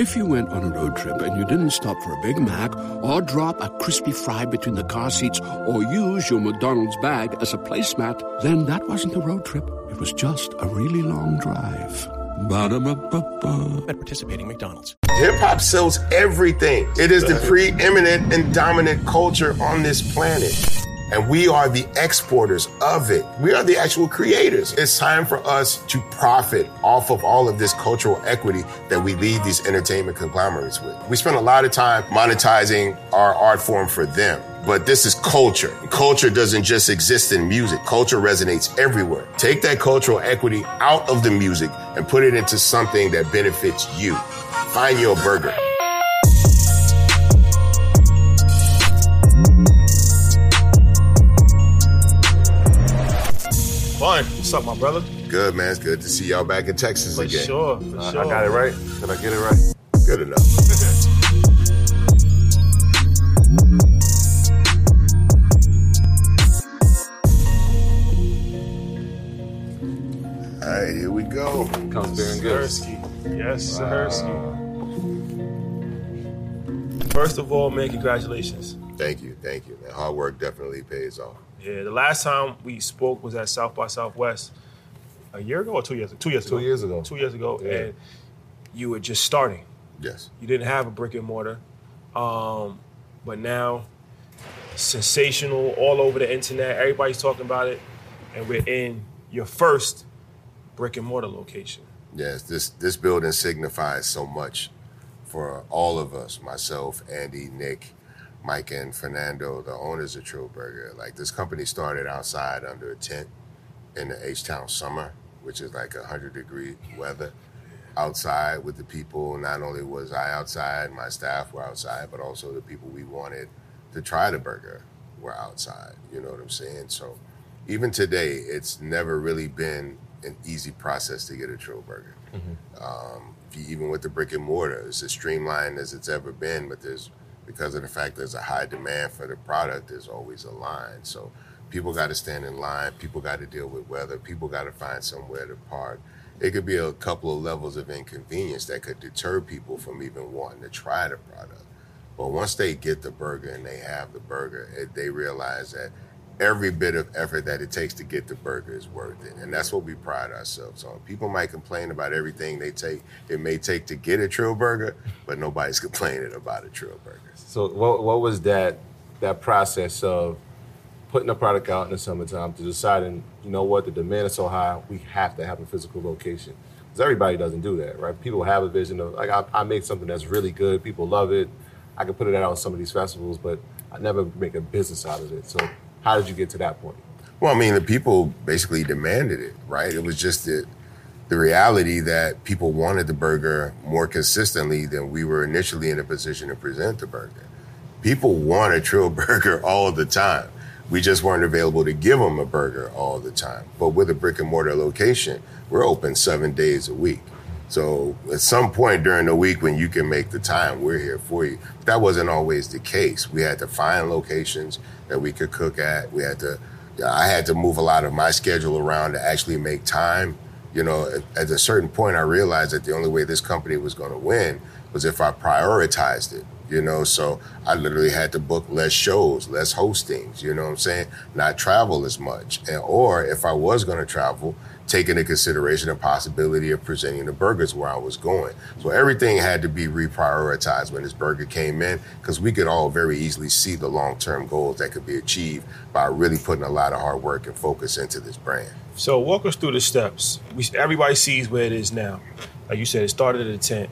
If you went on a road trip and you didn't stop for a Big Mac or drop a crispy fry between the car seats or use your McDonald's bag as a placemat, then that wasn't a road trip. It was just a really long drive. Ba-da-ba-ba-ba. At participating McDonald's. Hip hop sells everything. It is the preeminent and dominant culture on this planet. And we are the exporters of it. We are the actual creators. It's time for us to profit off of all of this cultural equity that we leave these entertainment conglomerates with. We spend a lot of time monetizing our art form for them. But this is culture. Culture doesn't just exist in music. Culture resonates everywhere. Take that cultural equity out of the music and put it into something that benefits you. Find your burger. Bun. What's up, my brother? Good, man. It's good to see y'all back in Texas For again. sure. For I- sure. I got it right. Did I get it right? Good enough. All right, here we go. Comes bearing good. Sirski. Yes, Sirski. First of all, man, congratulations. Thank you, thank you, man. Hard work definitely pays off. Yeah, the last time we spoke was at South by Southwest a year ago or two years ago? Two years ago. Two years ago. Two years ago. Yeah. And you were just starting. Yes. You didn't have a brick and mortar. Um, but now, sensational all over the internet. Everybody's talking about it. And we're in your first brick and mortar location. Yes, this this building signifies so much for all of us, myself, Andy, Nick, Mike, and Fernando, the owners of Trill Burger. Like this company started outside under a tent in the H Town summer, which is like a hundred degree weather outside with the people. Not only was I outside, my staff were outside, but also the people we wanted to try the burger were outside. You know what I'm saying? So even today, it's never really been an easy process to get a Trill Burger. Um, if you- even with the brick and mortar, it's as streamlined as it's ever been, but there's because of the fact there's a high demand for the product, there's always a line. So people got to stand in line. People got to deal with weather. People got to find somewhere to park. It could be a couple of levels of inconvenience that could deter people from even wanting to try the product. But once they get the burger and they have the burger, it, they realize that every bit of effort that it takes to get the burger is worth it. And that's what we pride ourselves on. People might complain about everything they take, it may take to get a Trill Burger, but nobody's complaining about a Trill Burger. So what what was that that process of putting a product out in the summertime to deciding, you know what, the demand is so high, we have to have a physical location. Because everybody doesn't do that, right? People have a vision of like I, I make something that's really good, people love it. I can put it out on some of these festivals, but I never make a business out of it. So how did you get to that point? Well, I mean, the people basically demanded it, right? It was just the, the reality that people wanted the burger more consistently than we were initially in a position to present the burger. People want a Trill burger all the time. We just weren't available to give them a burger all the time. But with a brick and mortar location, we're open seven days a week. So at some point during the week when you can make the time, we're here for you. But that wasn't always the case. We had to find locations that we could cook at. We had to, I had to move a lot of my schedule around to actually make time. You know, at, a certain point, I realized that the only way this company was going to win was if I prioritized it. You know, so I literally had to book less shows, less hostings. You know what I'm saying? Not travel as much, and or if I was going to travel, take into consideration the possibility of presenting the burgers where I was going. So everything had to be reprioritized when this burger came in because we could all very easily see the long term goals that could be achieved by really putting a lot of hard work and focus into this brand. So walk us through the steps. We, everybody sees where it is now. Like you said, it started at a tent.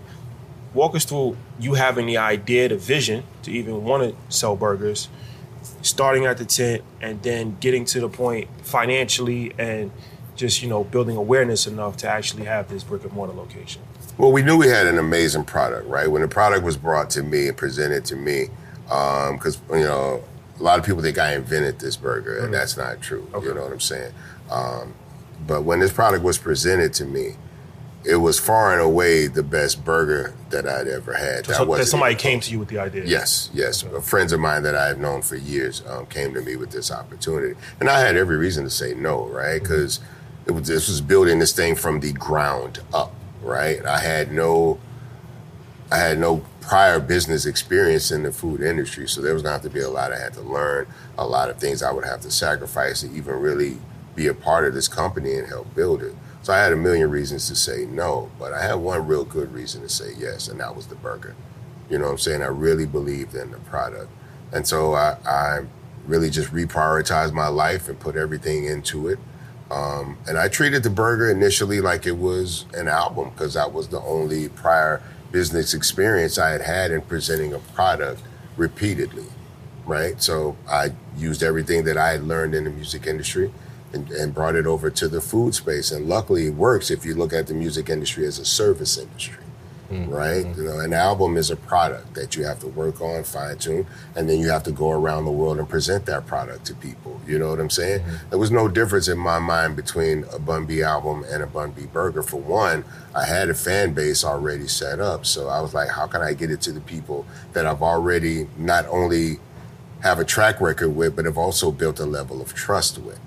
Walk us through you having the idea, the vision to even want to sell burgers, starting at the tent, and then getting to the point financially and just you know building awareness enough to actually have this brick and mortar location. Well, we knew we had an amazing product, right? When the product was brought to me and presented to me, because you know a lot of people think I invented this burger, and that's not true. You know what I'm saying? Um, but when this product was presented to me, it was far and away the best burger that I'd ever had. So, That that somebody came to you with the idea. Yes, yes. Friends of mine that I've known for years um, came to me with this opportunity, and I had every reason to say no, right? Because it was this was building this thing from the ground up, right? I had no I had no prior business experience in the food industry, so there was to have to be a lot I had to learn, a lot of things I would have to sacrifice to even really be a part of this company and help build it. So I had a million reasons to say no, but I had one real good reason to say yes, and that was the burger. You know what I'm saying? I really believed in the product. And so I, I really just reprioritized my life and put everything into it. Um, and I treated the burger initially like it was an album because that was the only prior business experience I had had in presenting a product repeatedly, right? So I used everything that I had learned in the music industry and, and brought it over to the food space. And luckily, it works if you look at the music industry as a service industry mm-hmm. right? You know, an album is a product that you have to work on, fine tune, and then you have to go around the world and present that product to people. You know what I'm saying? Mm-hmm. There was no difference in my mind between a Bun B album and a Bun B burger. For one, I had a fan base already set up, so I was like, how can I get it to the people that I've already not only have a track record with, but have also built a level of trust with?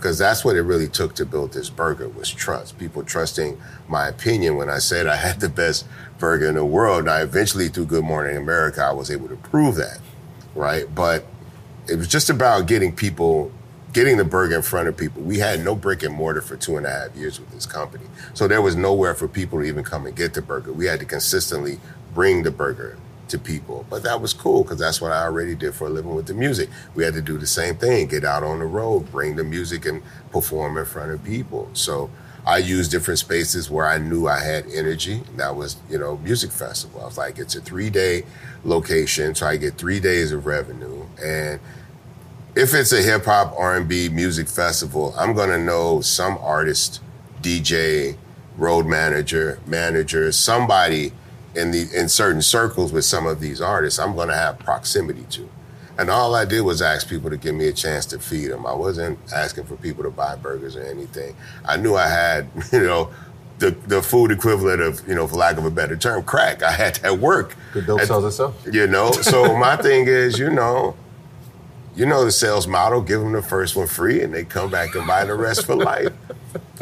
because that's what it really took to build this burger was trust. People trusting my opinion when I said I had the best burger in the world. And I eventually, through Good Morning America, I was able to prove that, right? But it was just about getting people, getting the burger in front of people. We had no brick and mortar for two and a half years with this company, so there was nowhere for people to even come and get the burger. We had to consistently bring the burger to people. But that was cool because that's what I already did for a living with the music. We had to do the same thing, get out on the road, bring the music and perform in front of people. So I used different spaces where I knew I had energy. That was, you know, music festival. I was like, it's a three day location, so I get three days of revenue. And if it's a hip hop R and B music festival, I'm gonna know some artist, DJ, road manager, manager, somebody in the in certain circles with some of these artists, I'm going to have proximity to. And all I did was ask people to give me a chance to feed them. I wasn't asking for people to buy burgers or anything. I knew I had, you know, the, the food equivalent of, you know, for lack of a better term, crack. I had that work. Good dope sells itself. You know, so my thing is, you know, you know the sales model, give them the first one free and they come back and buy the rest for life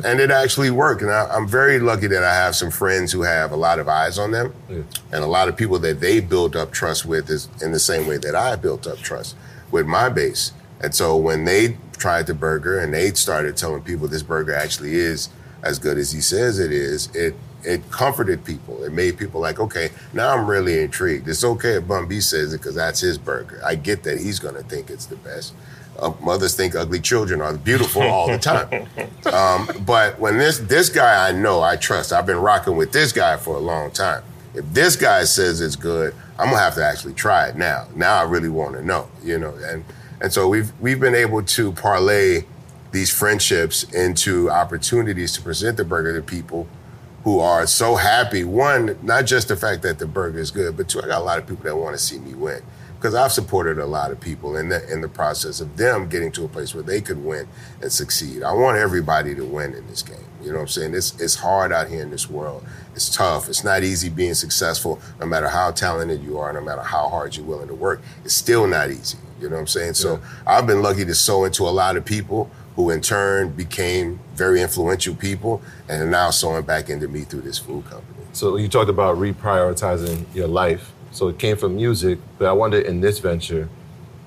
and it actually worked. And I, am very lucky that I have some friends who have a lot of eyes on them, yeah. and a lot of people that they build up trust with is in the same way that I built up trust with my base. And so when they tried the burger and they started telling people this burger actually is as good as he says it is, it it comforted people. It made people like, okay, now I'm really intrigued. It's okay if Bun B says it because that's his burger. I get that he's going to think it's the best uh, mothers think ugly children are beautiful all the time. Um, but when this this guy I know, I trust. I've been rocking with this guy for a long time. If this guy says it's good, I'm gonna have to actually try it now. Now I really want to know, you know. And and so we've we've been able to parlay these friendships into opportunities to present the burger to people who are so happy. One, not just the fact that the burger is good, but two, I got a lot of people that want to see me win because I've supported a lot of people in the in the process of them getting to a place where they could win and succeed. I want everybody to win in this game. You know what I'm saying? It's it's hard out here in this world. It's tough. It's not easy being successful, no matter how talented you are, no matter how hard you're willing to work. It's still not easy. You know what I'm saying? So yeah. I've been lucky to sow into a lot of people who in turn became very influential people and are now sowing back into me through this food company. So you talked about reprioritizing your life so it came from music, but I wonder in this venture,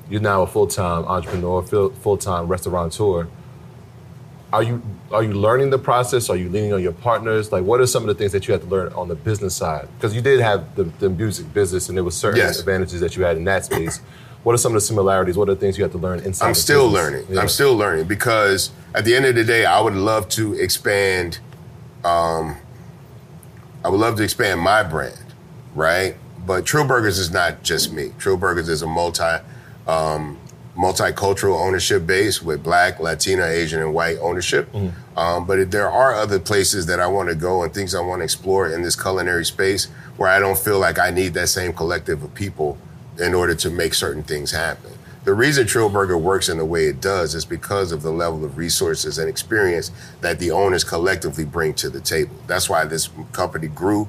you're now a full-time entrepreneur, full-time restaurateur. Are you are you learning the process? Are you leaning on your partners? Like, what are some of the things that you had to learn on the business side? Because you did have the, the music business, and there were certain yes. advantages that you had in that space. What are some of the similarities? What are the things you have to learn inside? I'm still business? learning. Yeah. I'm still learning because at the end of the day, I would love to expand. Um, I would love to expand my brand, right? but Trill Burgers is not just me. Trill Burgers is a multi um, multicultural ownership base with black, Latina, Asian, and white ownership. Mm-hmm. Um, but there are other places that I want to go and things I want to explore in this culinary space where I don't feel like I need that same collective of people in order to make certain things happen. The reason Trill Burger works in the way it does is because of the level of resources and experience that the owners collectively bring to the table. That's why this company grew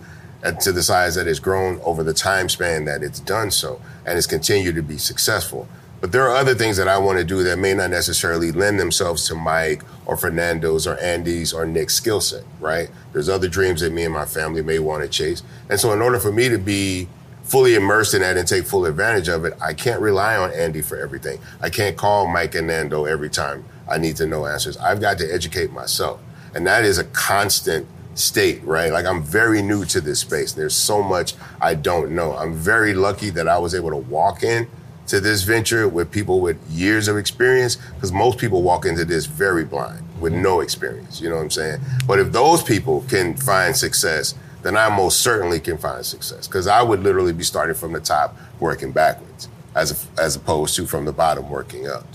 to the size that it's grown over the time span that it's done so and it's continued to be successful. But there are other things that I want to do that may not necessarily lend themselves to Mike or Fernando's or Andy's or Nick's skill set, right? There's other dreams that me and my family may want to chase. And so, in order for me to be fully immersed in that and take full advantage of it, I can't rely on Andy for everything. I can't call Mike and Nando every time I need to know answers. I've got to educate myself. And that is a constant state, right? Like I'm very new to this space. There's so much I don't know. I'm very lucky that I was able to walk in to this venture with people with years of experience because most people walk into this very blind with no experience. You know what I'm saying? But if those people can find success, then I most certainly can find success because I would literally be starting from the top working backwards as, a, as opposed to from the bottom working up.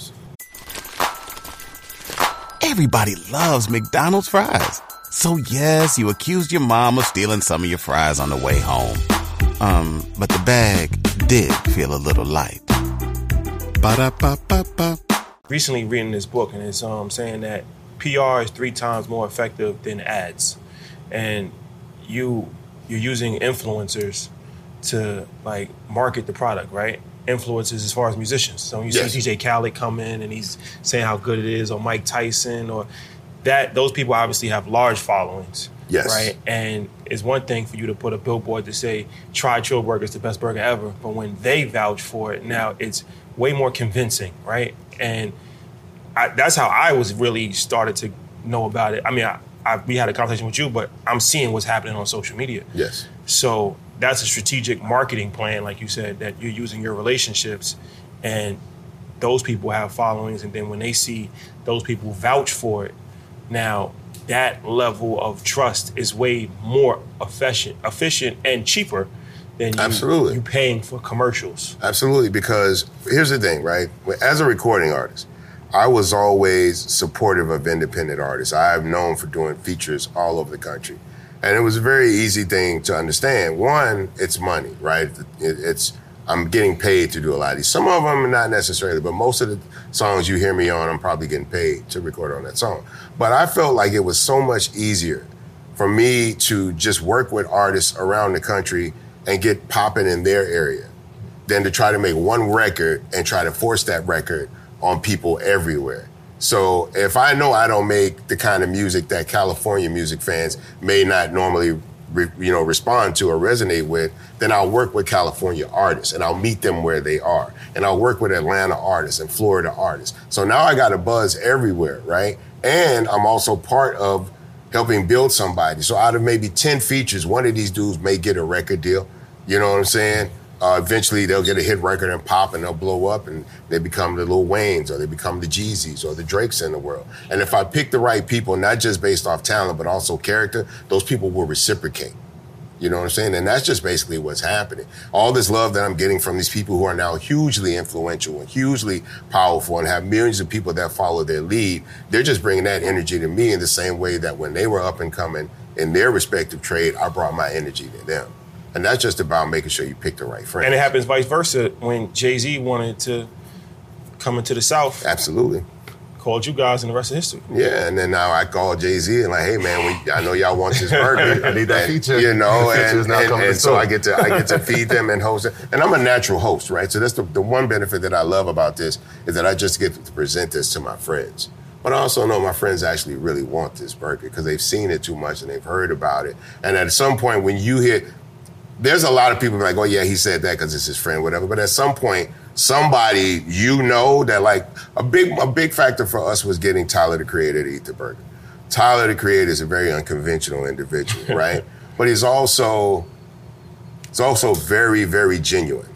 Everybody loves McDonald's fries. So yes, you accused your mom of stealing some of your fries on the way home. Um, but the bag did feel a little light. Ba-da-ba-ba-ba. Recently reading this book and it's um, saying that PR is three times more effective than ads. And you you're using influencers to like market the product, right? Influencers as far as musicians. So when you Yes. see DJ Khaled come in and he's saying how good it is, or Mike Tyson, or that those people obviously have large followings. Yes. Right. And it's one thing for you to put a billboard to say, try Trill Burger, it's the best burger ever. But when they vouch for it, now it's way more convincing, right? And I, that's how I was really started to know about it. I mean, I, I, we had a conversation with you, but I'm seeing what's happening on social media. Yes. So that's a strategic marketing plan, like you said, that you're using your relationships, and those people have followings, and then when they see those people vouch for it, now that level of trust is way more efficient, efficient and cheaper than you, Absolutely. you paying for commercials. Absolutely, because here's the thing, right? As a recording artist, I was always supportive of independent artists. I've known for doing features all over the country. And it was a very easy thing to understand. One, it's money, right? It's I'm getting paid to do a lot of these. Some of them not necessarily, but most of the songs you hear me on, I'm probably getting paid to record on that song. But I felt like it was so much easier for me to just work with artists around the country and get popping in their area than to try to make one record and try to force that record on people everywhere. So if I know I don't make the kind of music that California music fans may not normally re, you know respond to or resonate with, then I'll work with California artists and I'll meet them where they are. And I'll work with Atlanta artists and Florida artists. So now I got a buzz everywhere, right? And I'm also part of helping build somebody. So out of maybe 10 features, one of these dudes may get a record deal. You know what I'm saying? Uh, eventually they'll get a hit record and pop and they'll blow up and they become the Lil Waynes or they become the Jeezys or the Drakes in the world. And if I pick the right people, not just based off talent, but also character, those people will reciprocate. You know what I'm saying? And that's just basically what's happening. All this love that I'm getting from these people who are now hugely influential and hugely powerful and have millions of people that follow their lead, they're just bringing that energy to me in the same way that when they were up and coming in their respective trade, I brought my energy to them. And that's just about making sure you pick the right friends. And it happens vice versa when Jay Z wanted to come into the South, Absolutely. called you guys, and the rest of history. Yeah, and then now I call Jay Z and like, hey man, we, I know y'all want this burger. I need that And, feature. You know, The and, and, and so. I get to I get to feed them and host it. And I'm a natural host, right? So that's the, the one benefit that I love about this is that I just get to present this to my friends. But I also know my friends actually really want this burger because they've seen it too much and they've heard about it. And at some point when you hit there's a lot of people like, oh yeah, he said that because it's his friend, whatever. But at some point, somebody you know that like a big a big factor for us was getting Tyler the Creator to eat the burger. Tyler the Creator is a very unconventional individual, right? but he's also he's also very very genuine,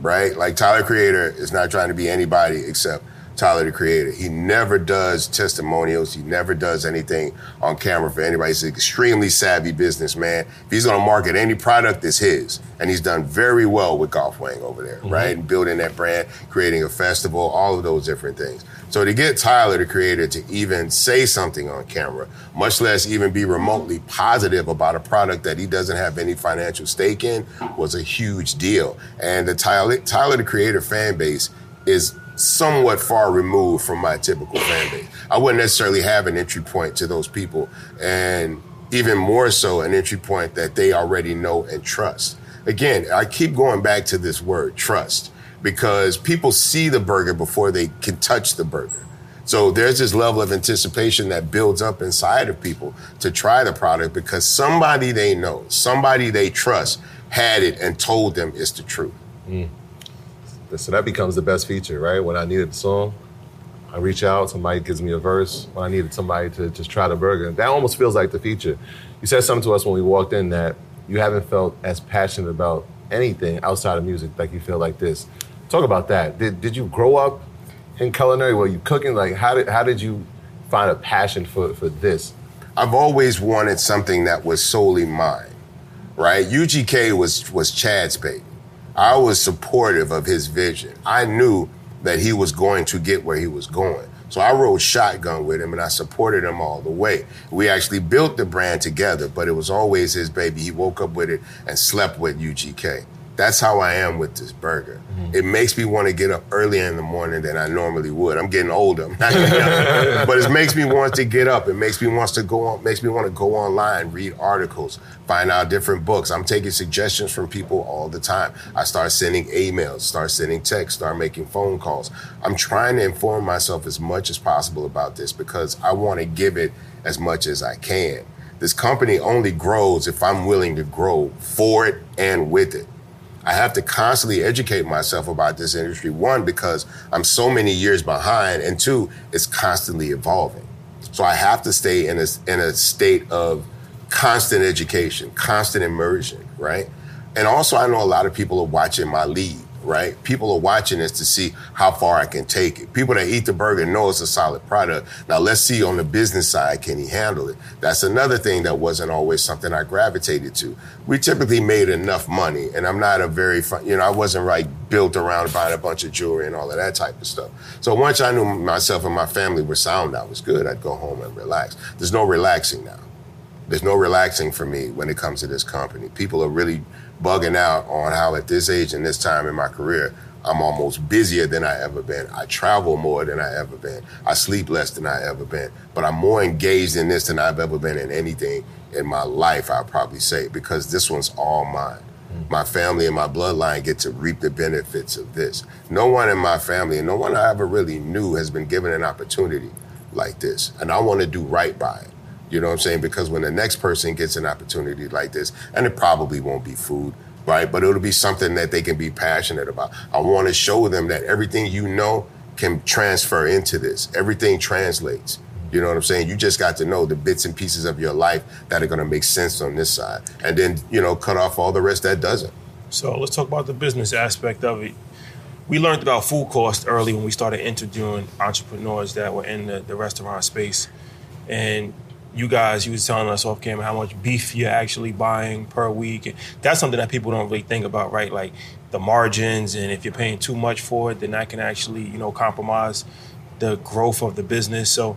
right? Like Tyler Creator is not trying to be anybody except Tyler the Creator. He never does testimonials. He never does anything on camera for anybody. He's an extremely savvy businessman. If he's going to market any product, it's his. And he's done very well with Golf Wang over there, mm-hmm. right? And building that brand, creating a festival, all of those different things. So to get Tyler, the creator, to even say something on camera, much less even be remotely positive about a product that he doesn't have any financial stake in, was a huge deal. And the Tyler, Tyler the Creator fan base is somewhat far removed from my typical fan base. I wouldn't necessarily have an entry point to those people, and even more so, an entry point that they already know and trust. Again, I keep going back to this word trust. because people see the burger before they can touch the burger. So there's this level of anticipation that builds up inside of people to try the product because somebody they know, somebody they trust had it and told them it's the truth. Mm. So that becomes the best feature, right? When I needed a song, I reach out, somebody gives me a verse. When I needed somebody to just try the burger, that almost feels like the feature. You said something to us when we walked in that you haven't felt as passionate about anything outside of music like you feel like this. Talk about that. Did, did you grow up in culinary? Were you cooking? Like, how did, how did you find a passion for, for this? I've always wanted something that was solely mine, right? UGK was was Chad's baby. I was supportive of his vision. I knew that he was going to get where he was going. So I rode shotgun with him and I supported him all the way. We actually built the brand together, but it was always his baby. He woke up with it and slept with UGK. That's how I am with this burger. Mm-hmm. It makes me want to get up earlier in the morning than I normally would. I'm getting older, I'm not getting but it makes me want to get up. It makes me wants to go on. Makes me want to go online, read articles, find out different books. I'm taking suggestions from people all the time. I start sending emails, start sending texts, start making phone calls. I'm trying to inform myself as much as possible about this because I want to give it as much as I can. This company only grows if I'm willing to grow for it and with it. I have to constantly educate myself about this industry. One, because I'm so many years behind, and two, it's constantly evolving. So I have to stay in a, in a state of constant education, constant immersion, right? And also, I know a lot of people are watching my lead, right? People are watching this to see how far I can take it. People that eat the burger know it's a solid product. Now, let's see on the business side, can he handle it? That's another thing that wasn't always something I gravitated to. We typically made enough money, and I'm not a very, fun, you know, I wasn't like built around buying a bunch of jewelry and all of that type of stuff. So once I knew myself and my family were sound, I was good. I'd go home and relax. There's no relaxing now. There's no relaxing for me when it comes to this company. People are really bugging out on how at this age and this time in my career, I'm almost busier than I ever been. I travel more than I ever been. I sleep less than I ever been. But I'm more engaged in this than I've ever been in anything in my life, I'll probably say, because this one's all mine. Mm. My family and my bloodline get to reap the benefits of this. No one in my family and no one I ever really knew has been given an opportunity like this. And I want to do right by it. You know what I'm saying? Because when the next person gets an opportunity like this, and it probably won't be food, right? But it'll be something that they can be passionate about. I want to show them that everything you know can transfer into this. Everything translates. You know what I'm saying? You just got to know the bits and pieces of your life that are going to make sense on this side. And then, you know, cut off all the rest that doesn't. So let's talk about the business aspect of it. We learned about food cost early when we started interviewing entrepreneurs that were in the, the restaurant space. And you guys, you was telling us off camera how much beef you're actually buying per week. And that's something that people don't really think about, right? Like the margins, and if you're paying too much for it, then that can actually, you know, compromise the growth of the business. So,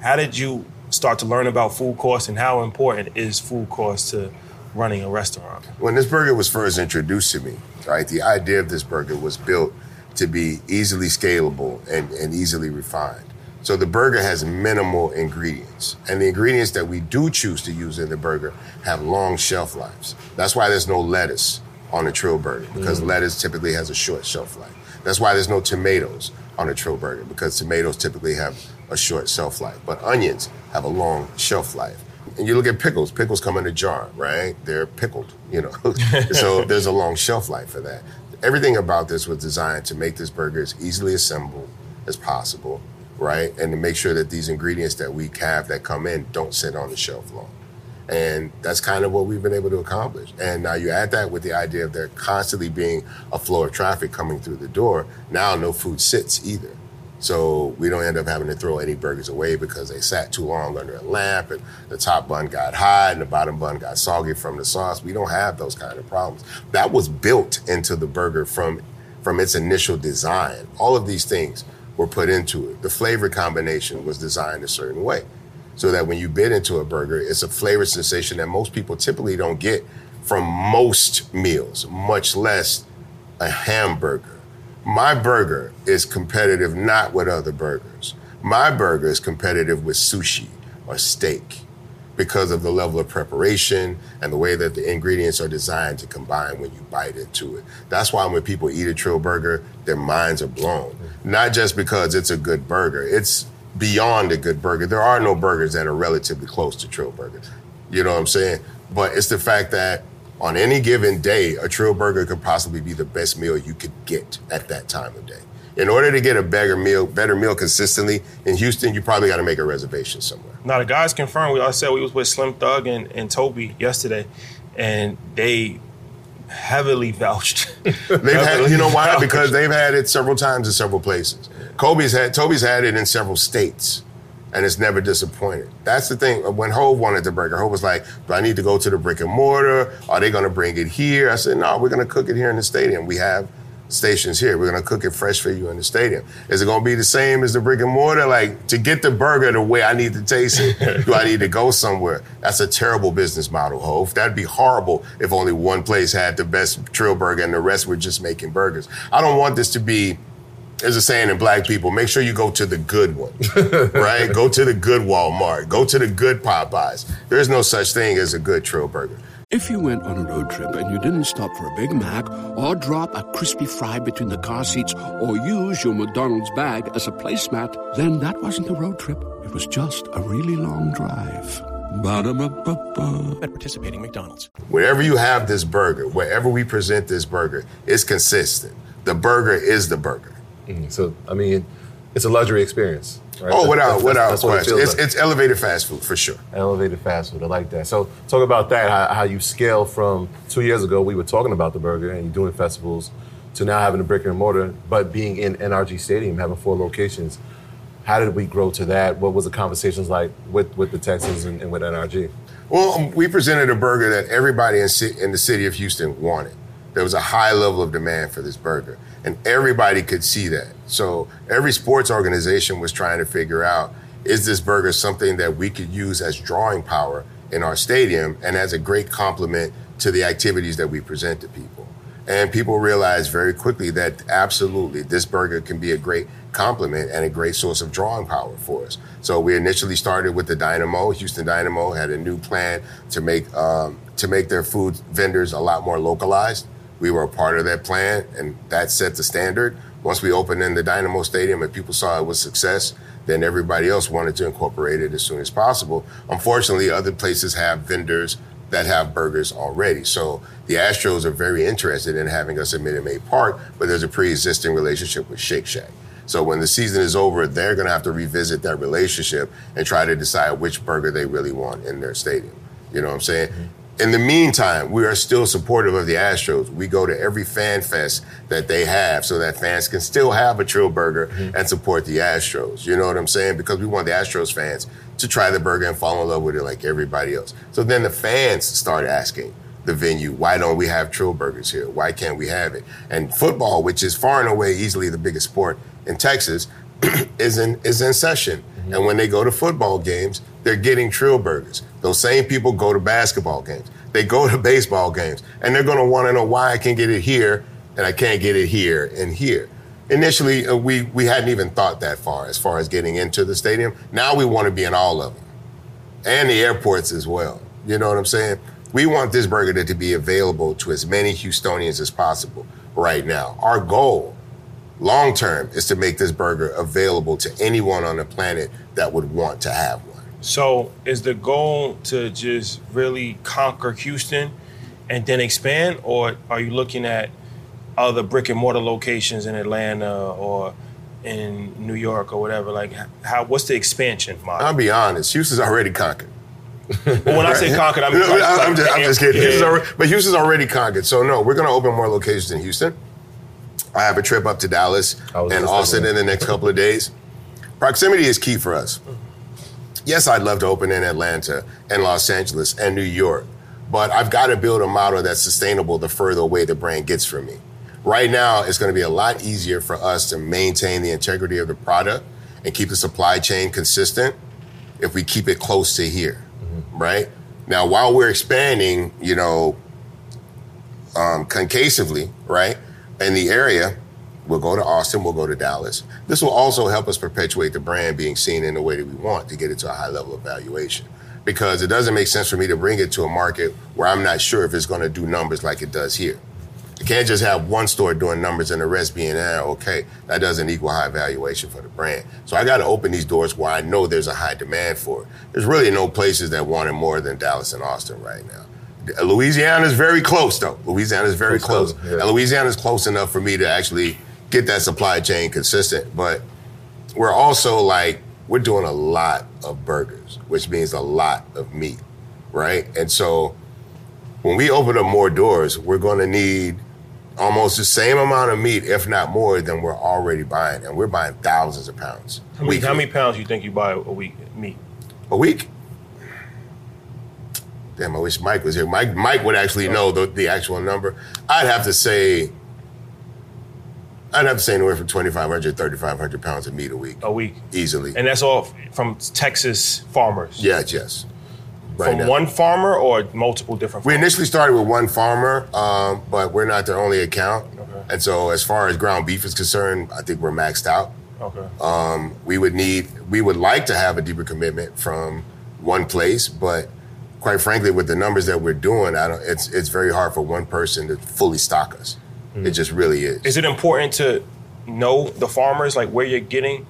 how did you start to learn about food costs, and how important is food costs to running a restaurant? When this burger was first introduced to me, right, the idea of this burger was built to be easily scalable and, and easily refined. So the burger has minimal ingredients. And the ingredients that we do choose to use in the burger have long shelf lives. That's why there's no lettuce on a Trill burger, because mm. lettuce typically has a short shelf life. That's why there's no tomatoes on a Trill burger, because tomatoes typically have a short shelf life. But onions have a long shelf life. And you look at pickles, pickles come in a jar, right? They're pickled, you know. so there's a long shelf life for that. Everything about this was designed to make this burger as easily assembled as possible right? And to make sure that these ingredients that we have that come in don't sit on the shelf long. And that's kind of what we've been able to accomplish. And now you add that with the idea of there constantly being a flow of traffic coming through the door. Now no food sits either. So we don't end up having to throw any burgers away because they sat too long under a lamp and the top bun got hot and the bottom bun got soggy from the sauce. We don't have those kind of problems. That was built into the burger from from its initial design. All of these things were put into it. The flavor combination was designed a certain way so that when you bit into a burger, it's a flavor sensation that most people typically don't get from most meals, much less a hamburger. My burger is competitive not with other burgers. My burger is competitive with sushi or steak. Because of the level of preparation and the way that the ingredients are designed to combine when you bite into it. That's why when people eat a Trill burger, their minds are blown. Not just because it's a good burger, it's beyond a good burger. There are no burgers that are relatively close to Trill burgers. You know what I'm saying? But it's the fact that on any given day, a Trill burger could possibly be the best meal you could get at that time of day. In order to get a better meal, better meal consistently in Houston, you probably got to make a reservation somewhere. Now the guys confirmed. We I said we was with Slim Thug and, and Tobe yesterday, and they heavily vouched. They've had, you know why? Because they've had it several times in several places. Kobe's had, Tobe's had it in several states, and it's never disappointed. That's the thing. When Hove wanted the burger, Hove was like, "Do I need to go to the brick and mortar? Are they going to bring it here?" I said, "No, we're going to cook it here in the stadium. We have." Stations here. We're gonna cook it fresh for you in the stadium. Is it gonna be the same as the brick and mortar? Like to get the burger the way I need to taste it, do I need to go somewhere? That's a terrible business model, Hove. That'd be horrible if only one place had the best Trill burger and the rest were just making burgers. I don't want this to be there's a saying in black people, make sure you go to the good one, right? Go to the good Walmart. Go to the good Popeyes. There's no such thing as a good Trill burger. If you went on a road trip and you didn't stop for a Big Mac or drop a crispy fry between the car seats or use your McDonald's bag as a placemat, then that wasn't a road trip. It was just a really long drive. Ba-da-ba-ba-ba. At participating McDonald's. Wherever you have this burger, wherever we present this burger, it's consistent. The burger is the burger. Mm, So I mean, it's a luxury experience. Right? Oh, without that's- without that's it question, feels it's, like. it's elevated fast food for sure. elevated fast food. I like that. So talk about that. How, how you scale from two years ago, we were talking about the burger and doing festivals, to now having a brick and mortar, but being in NRG Stadium, having four locations. How did we grow to that? What was the conversations like with, with the Texans and, and with NRG? Well, um, we presented a burger that everybody in, in the city of Houston wanted. There was a high level of demand for this burger, and everybody could see that. So every sports organization was trying to figure out is this burger something that we could use as drawing power in our stadium and as a great complement to the activities that we present to people. And people realized very quickly that absolutely this burger can be a great complement and a great source of drawing power for us. So we initially started with the Dynamo. Houston Dynamo had a new plan to make um, to make their food vendors a lot more localized. We were a part of that plan, and that set the standard. Once we opened in the Dynamo Stadium and people saw it was success, then everybody else wanted to incorporate it as soon as possible. Unfortunately, other places have vendors that have burgers already. So the Astros are very interested in having us at Minute Maid Park, but there's a pre-existing relationship with Shake Shack. So when the season is over, they're going to have to revisit that relationship and try to decide which burger they really want in their stadium. You know what I'm saying? Mm-hmm. In the meantime, we are still supportive of the Astros. We go to every fan fest that they have so that fans can still have a Trill Burger mm-hmm. and support the Astros. You know what I'm saying? Because we want the Astros fans to try the burger and fall in love with it like everybody else. So then the fans start asking the venue, why don't we have Trill Burgers here? Why can't we have it? And football, which is far and away easily the biggest sport in Texas, is in is in session. Mm-hmm. And when they go to football games, they're getting Trill Burgers. Those same people go to basketball games. They go to baseball games, and they're going to want to know why I can't get it here and I can't get it here and here. Initially, uh, we we hadn't even thought that far as far as getting into the stadium. Now we want to be in all of them and the airports as well. You know what I'm saying? We want this burger to, to be available to as many Houstonians as possible right now. Our goal, long term, is to make this burger available to anyone on the planet that would want to have one. So is the goal to just really conquer Houston and then expand, or are you looking at other brick and mortar locations in Atlanta or in New York or whatever? Like, how? What's the expansion model? I'll be honest, Houston's already conquered. but when I say conquered, I mean No, like- I'm, like- just, I'm just kidding. Yeah. Houston's already, but Houston's already conquered. So no, we're going to open more locations in Houston. I have a trip up to Dallas and just Austin in the next couple of days. Proximity is key for us. Mm-hmm. Yes, I'd love to open in Atlanta and Los Angeles and New York, but I've got to build a model that's sustainable the further away the brand gets from me. Right now, it's going to be a lot easier for us to maintain the integrity of the product and keep the supply chain consistent if we keep it close to here, right? Now, while we're expanding, you know, um, concavely, right, in the area, we'll go to Austin, we'll go to Dallas. This will also help us perpetuate the brand being seen in the way that we want to get it to a high level of valuation. because it doesn't make sense for me to bring it to a market where I'm not sure if it's going to do numbers like it does here. You can't just have one store doing numbers and the rest being eh, okay. That doesn't equal high valuation for the brand. So I got to open these doors where I know there's a high demand for it. There's really no places that want it more than Dallas and Austin right now. Louisiana is very close, though. Louisiana is very Close, close. yeah. And Louisiana is close enough for me to actually get that supply chain consistent. But we're also like, we're doing a lot of burgers, which means a lot of meat, right? And so when we open up more doors, we're going to need almost the same amount of meat, if not more, than we're already buying. And we're buying thousands of pounds. How many, weekly. how many pounds you think you buy a week meat? A week? Damn, I wish Mike was here. Mike, Mike would actually oh. know the, the actual number. I'd have to say, I'd have to say anywhere from 2,500, 3,500 pounds of meat a week, A week, easily. and that's all from Texas farmers. yes, yes. Right from now. one farmer or multiple different. We initially started with one farmer, um, but we're not their only account. Okay. And so, as far as ground beef is concerned, I think we're maxed out. Okay. Um, we would need, we would like to have a deeper commitment from one place, but quite frankly, with the numbers that we're doing, I don't. It's it's very hard for one person to fully stock us. It just really is. Is it important to know the farmers, like where you're getting?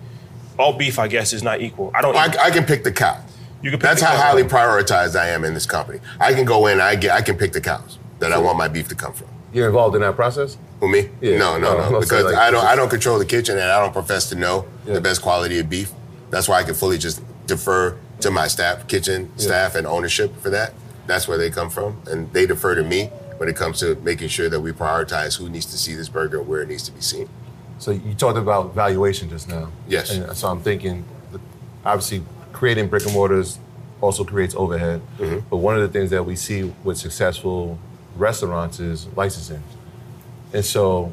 All beef, I guess, is not equal. I don't. I, I can pick the cow. You can pick That's the how cow. highly prioritized I am in this company. I can go in, I get, I can pick the cows that I want my beef to come from. You're involved in that process? Who me? Yeah. No, no, Oh, no. Because like, I don't I don't control the kitchen and I don't profess to know Yeah. the best quality of beef. That's why I can fully just defer to my staff, kitchen staff and ownership for that. That's where they come from. And they defer to me when it comes to making sure that we prioritize who needs to see this burger and where it needs to be seen. So you talked about valuation just now. Yes. And so I'm thinking, obviously, creating brick and mortars also creates overhead. Mm-hmm. But one of the things that we see with successful restaurants is licensing. And so,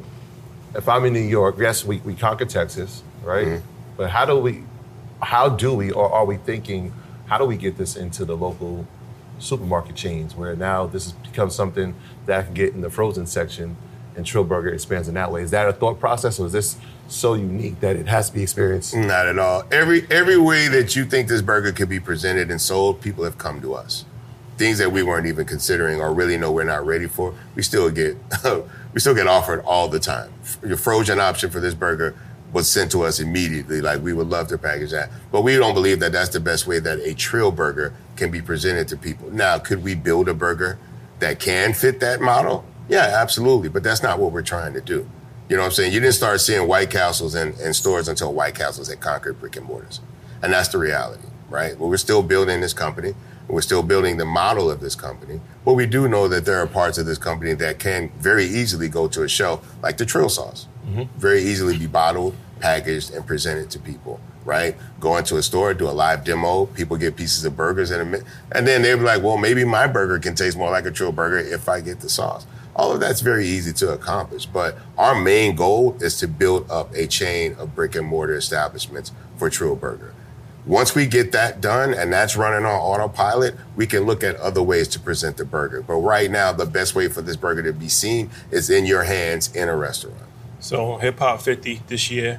if I'm in New York, yes, we, we conquer Texas, right? Mm-hmm. But how do we, how do we, or are we thinking, how do we get this into the local supermarket chains where now this has become something that I can get in the frozen section and Trill Burger expands in that way? Is that a thought process or is this so unique that it has to be experienced? Not at all. Every every way that you think this burger could be presented and sold, people have come to us. Things that we weren't even considering or really know we're not ready for, we still get we still get offered all the time. Your frozen option for this burger was sent to us immediately. Like we would love to package that, but we don't believe that that's the best way that a Trill burger can be presented to people. Now, could we build a burger that can fit that model? Yeah, absolutely. But that's not what we're trying to do. You know what I'm saying? You didn't start seeing White Castles in, stores until White Castles had conquered brick and mortars. And that's the reality, right? We're still building this company. We're still building the model of this company. But we do know that there are parts of this company that can very easily go to a shelf, like the Trill sauce. Mm-hmm. Very easily be bottled, packaged, and presented to people, right? Go into a store, do a live demo, people get pieces of burgers in a minute. And then they'll be like, well, maybe my burger can taste more like a true burger if I get the sauce. All of that's very easy to accomplish, but our main goal is to build up a chain of brick and mortar establishments for Trill Burger. Once we get that done and that's running on autopilot, we can look at other ways to present the burger. But right now, the best way for this burger to be seen is in your hands in a restaurant. So Hip Hop 50 this year,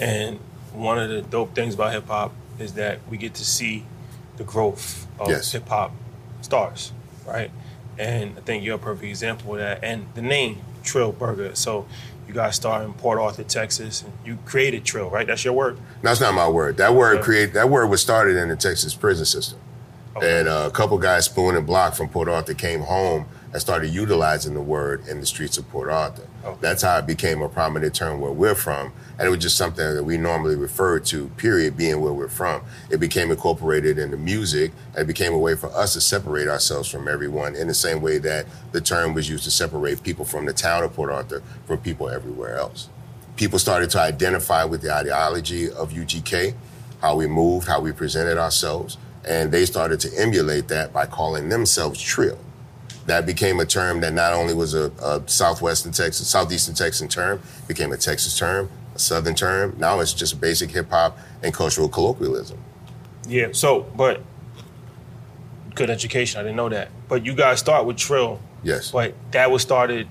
and one of the dope things about hip hop is that we get to see the growth of Yes. hip hop stars, right? And I think you're a perfect example of that. And the name Trill Burger. So you guys started in Port Arthur, Texas, and you created Trill, right? That's your word. No, that's not my word. That word Okay. create that word was started in the Texas prison system. Okay. And uh, a couple guys, Spoon and Block from Port Arthur, came home and started utilizing the word in the streets of Port Arthur. Okay. That's how it became a prominent term where we're from. And it was just something that we normally referred to, period, being where we're from. It became incorporated into music and it became a way for us to separate ourselves from everyone in the same way that the term was used to separate people from the town of Port Arthur from people everywhere else people started to identify with the ideology of UGK, how we moved, how we presented ourselves, and they started to emulate that by calling themselves Trill. That became a term that not only was a, a southwestern Texas, southeastern Texan term, became a Texas term, a southern term. Now it's just basic hip hop and cultural colloquialism. Yeah. So, but good education. I didn't know that. But you guys start with Trill. Yes. But that was started.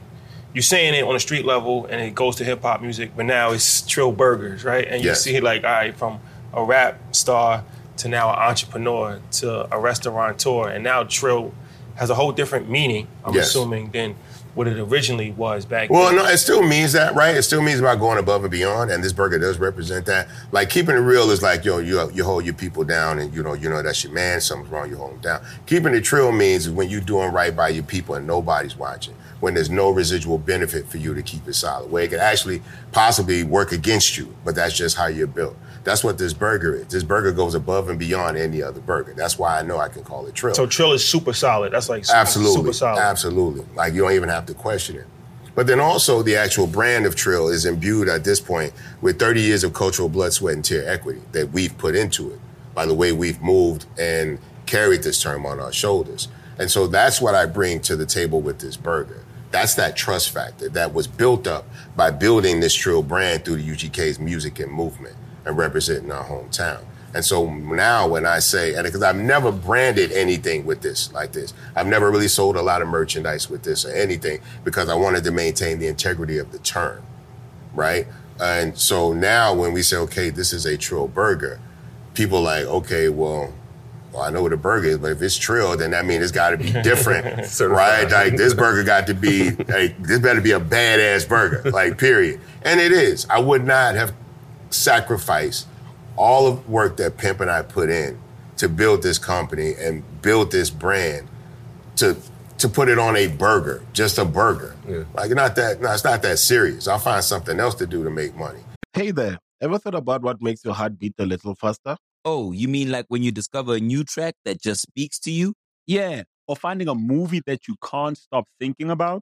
You're saying it on a street level, and it goes to hip hop music. But now it's Trill Burgers, right? And you Yes. see, like, all right, from a rap star to now an entrepreneur to a restaurateur, and now Trill has a whole different meaning. I'm Yes. assuming than what it originally was back. Well, then. no, it still means that, right? It still means about going above and beyond, and this burger does represent that. Like keeping it real is like, yo, you you hold your people down, and you know, you know that's your man. Something's wrong, you hold them down. Keeping it trill means when you're doing right by your people and nobody's watching. When there's no residual benefit for you to keep it solid, where it could actually possibly work against you, but that's just how you're built. That's what this burger is. This burger goes above and beyond any other burger. That's why I know I can call it trill. so Trill is super solid. That's like super, Absolutely. super solid. Absolutely. Like you don't even have to question it. But then also the actual brand of Trill is imbued at this point with 30 years of cultural blood, sweat, and tear equity that we've put into it by the way we've moved and carried this term on our shoulders. And so that's what I bring to the table with this burger. That's that trust factor that was built up by building this Trill brand through the UGK's music and movement and representing our hometown. And so now when I say, and because I've never branded anything with this like this, I've never really sold a lot of merchandise with this or anything because I wanted to maintain the integrity of the term, right? And so now when we say, okay, this is a Trill burger, people like, okay, well, well, I know what a burger is, but if it's Trill, then that means it's got to be different, right? Like this burger got to be, like, this better be a badass burger, like period. And it is. I would not have sacrificed all of the work that Pimp and I put in to build this company and build this brand to to put it on a burger, just a burger. Yeah. Like not that, no, it's not that serious. I'll find something else to do to make money. Hey there, ever thought about what makes your heart beat a little faster? Oh, you mean like when you discover a new track that just speaks to you? Yeah, or finding a movie that you can't stop thinking about.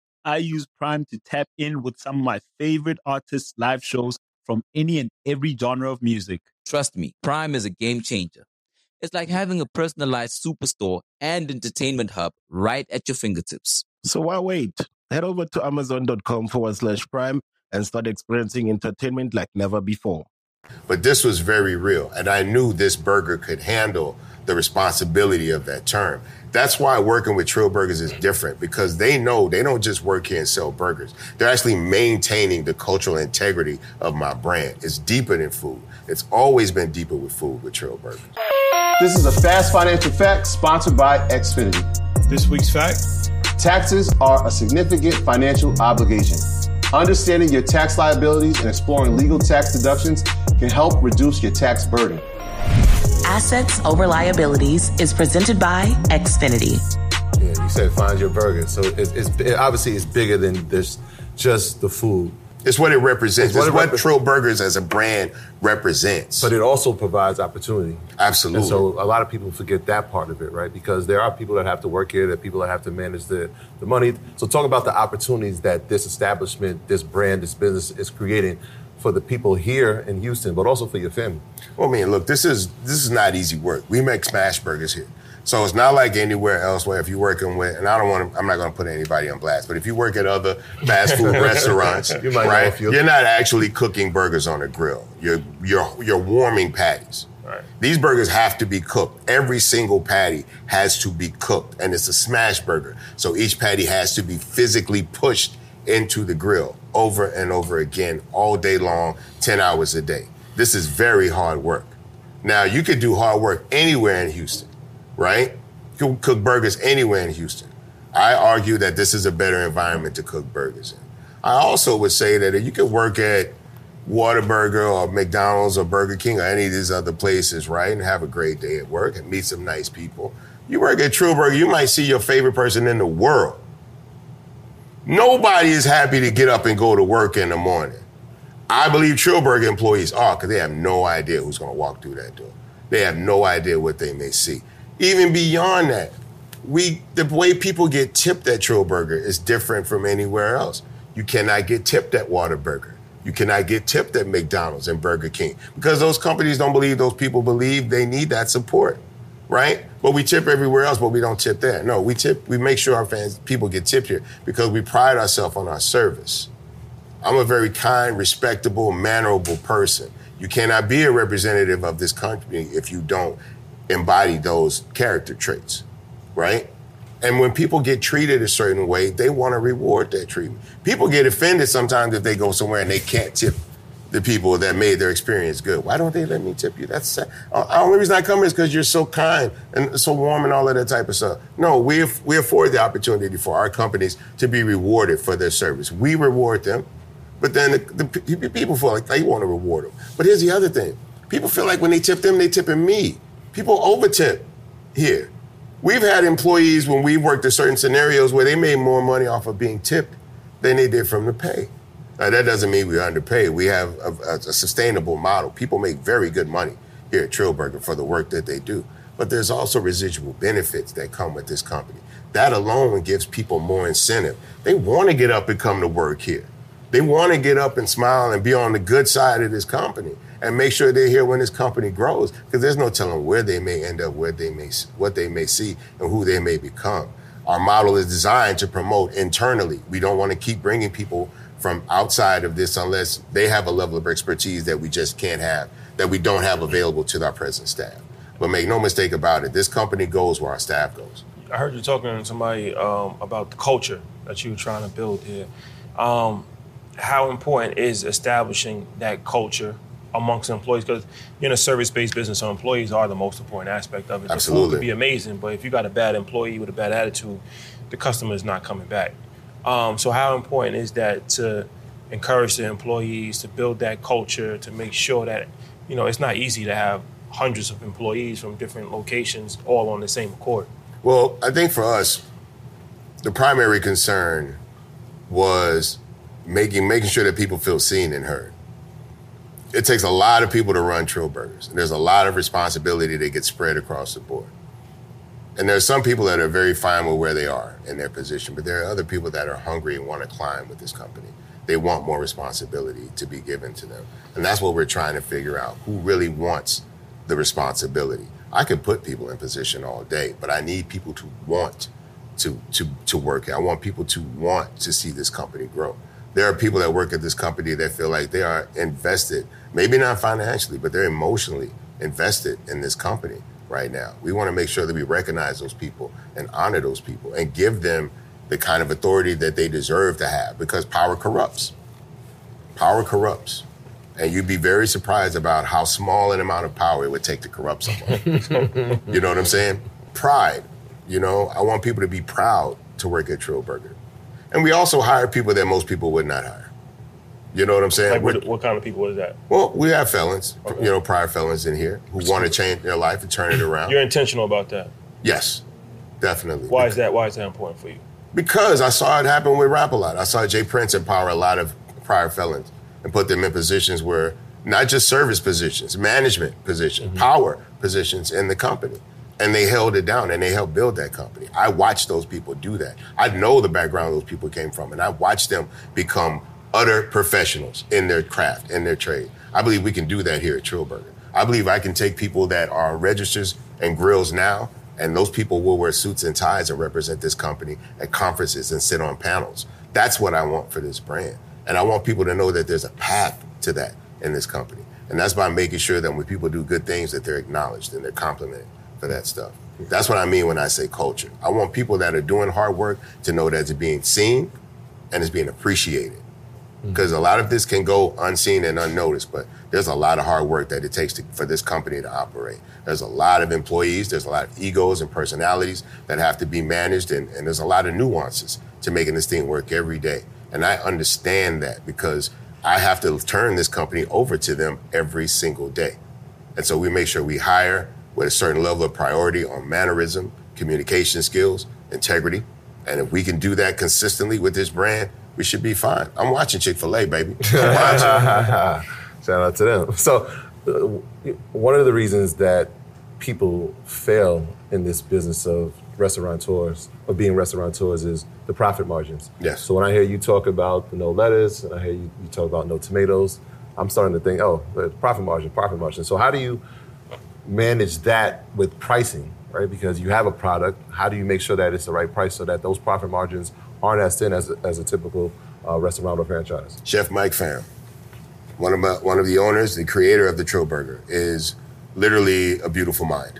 I use Prime to tap in with some of my favorite artists' live shows from any and every genre of music. Trust me, Prime is a game changer. It's like having a personalized superstore and entertainment hub right at your fingertips. So why wait? Head over to amazon.com forward slash prime and start experiencing entertainment like never before. But this was very real. And I knew this burger could handle the responsibility of that term. That's why working with Trill Burgers is different because they know they don't just work here and sell burgers. They're actually maintaining the cultural integrity of my brand. It's deeper than food. It's always been deeper with food with Trill Burgers. This is a fast financial fact sponsored by Xfinity. This week's fact. Taxes are a significant financial obligation. Understanding your tax liabilities and exploring legal tax deductions can help reduce your tax burden. Assets over liabilities is presented by Xfinity. Yeah, you said find your burger. So it's, it's it, obviously it's bigger than this, just the food. It's what it represents. It's what It's what repre- Trill Burgers as a brand represents. But it also provides opportunity. Absolutely. And so a lot of people forget that part of it, right? Because there are people that have to work here, there are people that have to manage the, the money. So talk about the opportunities that this establishment, this brand, this business is creating for the people here in Houston, but also for your family. Well, I mean, look, this is this is not easy work. We make smash burgers here. So it's not like anywhere else where if you're working with, and I don't want to, I'm not going to put anybody on blast, but if you work at other fast food restaurants, you might right, you're not actually cooking burgers on a grill. You're you're you're warming patties. Right. These burgers have to be cooked. Every single patty has to be cooked, and it's a smash burger. So each patty has to be physically pushed into the grill over and over again all day long, 10 hours a day. This is very hard work. Now, you could do hard work anywhere in Houston, right? You can cook burgers anywhere in Houston. I argue that this is a better environment to cook burgers in. I also would say that if you could work at Whataburger or McDonald's or Burger King or any of these other places, right? And have a great day at work and meet some nice people. You work at Trill Burger, you might see your favorite person in the world. Nobody is happy to get up and go to work in the morning. I believe Trill Burger employees are because they have no idea who's going to walk through that door. They have no idea what they may see. Even beyond that, we the way people get tipped at Trill Burger is different from anywhere else. You cannot get tipped at Whataburger. You cannot get tipped at McDonald's and Burger King because those companies don't believe those people believe they need that support. Right? But we tip everywhere else, but we don't tip there. No, we tip. We make sure our fans, people get tipped here because we pride ourselves on our service. I'm a very kind, respectable, mannerable person. You cannot be a representative of this country if you don't embody those character traits, right? And when people get treated a certain way, they want to reward that treatment. People get offended sometimes if they go somewhere and they can't tip the people that made their experience good. Why don't they let me tip you? That's sad. Uh, the only reason I come is because you're so kind and so warm and all of that type of stuff. No, we we afford the opportunity for our companies to be rewarded for their service. We reward them, but then the, the people feel like they want to reward them. But here's the other thing: people feel like when they tip them, they tipping me. People over tip here. We've had employees when we worked in certain scenarios where they made more money off of being tipped than they did from the pay. Now, that doesn't mean we're underpaid. We have a, a, a sustainable model. People make very good money here at Trill Burger for the work that they do. But there's also residual benefits that come with this company. That alone gives people more incentive. They want to get up and come to work here. They want to get up and smile and be on the good side of this company and make sure they're here when this company grows because there's no telling where they may end up, where they may, what they may see, and who they may become. Our model is designed to promote internally. We don't want to keep bringing people from outside of this unless they have a level of expertise that we just can't have, that we don't have available to our present staff. But make no mistake about it, this company goes where our staff goes. I heard you talking to somebody um, about the culture that you were trying to build here. Um, how important is establishing that culture amongst employees? Because you're in a service-based business, so employees are the most important aspect of it. Absolutely. The food could be amazing, but if you got a bad employee with a bad attitude, the customer is not coming back. Um, so how important is that to encourage the employees to build that culture to make sure that you know it's not easy to have hundreds of employees from different locations all on the same accord. Well, I think for us, the primary concern was making making sure that people feel seen and heard. It takes a lot of people to run Trill Burgers, and there's a lot of responsibility that gets spread across the board. And there are some people that are very fine with where they are in their position, but there are other people that are hungry and want to climb with this company. They want more responsibility to be given to them. And that's what we're trying to figure out who really wants the responsibility. I can put people in position all day, but I need people to want to, to, to work. I want people to want to see this company grow. There are people that work at this company that feel like they are invested, maybe not financially, but they're emotionally invested in this company right now. We want to make sure that we recognize those people and honor those people and give them the kind of authority that they deserve to have because power corrupts. Power corrupts. And you'd be very surprised about how small an amount of power it would take to corrupt someone. you know what I'm saying? Pride. You know, I want people to be proud to work at Trill Burger. And we also hire people that most people would not hire. You know what I'm saying? Like what, what, kind of people is that? Well, we have felons, okay. you know, prior felons in here who want to change their life and turn it around. You're intentional about that? Yes, definitely. Why because, is that? Why is that important for you? Because I saw it happen with Rap-A-Lot. I saw J. Prince empower a lot of prior felons and put them in positions where not just service positions, management positions, mm-hmm. power positions in the company. And they held it down and they helped build that company. I watched those people do that. I know the background those people came from, and I watched them become utter professionals in their craft, in their trade. I believe we can do that here at Trill Burger. I believe I can take people that are registers and grills now, and those people will wear suits and ties and represent this company at conferences and sit on panels. That's what I want for this brand. And I want people to know that there's a path to that in this company. And that's by making sure that when people do good things, that they're acknowledged and they're complimented for that stuff. That's what I mean when I say culture. I want people that are doing hard work to know that it's being seen and it's being appreciated Mm-hmm. because a lot of this can go unseen and unnoticed, but there's a lot of hard work that it takes to, for this company to operate. There's a lot of employees, there's a lot of egos and personalities that have to be managed, and, and there's a lot of nuances to making this thing work every day. And I understand that because I have to turn this company over to them every single day. And so we make sure we hire with a certain level of priority on mannerism, communication skills, integrity. And if we can do that consistently with this brand, we should be fine. I'm watching Chick Fil A, baby. Shout out to them. So, uh, one of the reasons that people fail in this business of restaurateurs of being restaurateurs is the profit margins. Yes. So when I hear you talk about the no lettuce and I hear you, you talk about no tomatoes, I'm starting to think, oh, profit margin, profit margin. So how do you manage that with pricing? right? Because you have a product. How do you make sure that it's the right price so that those profit margins aren't as thin as a, as a typical uh, restaurant or franchise? Chef Mike Pham, one of my, one of the owners, the creator of the Trill Burger, is literally a beautiful mind.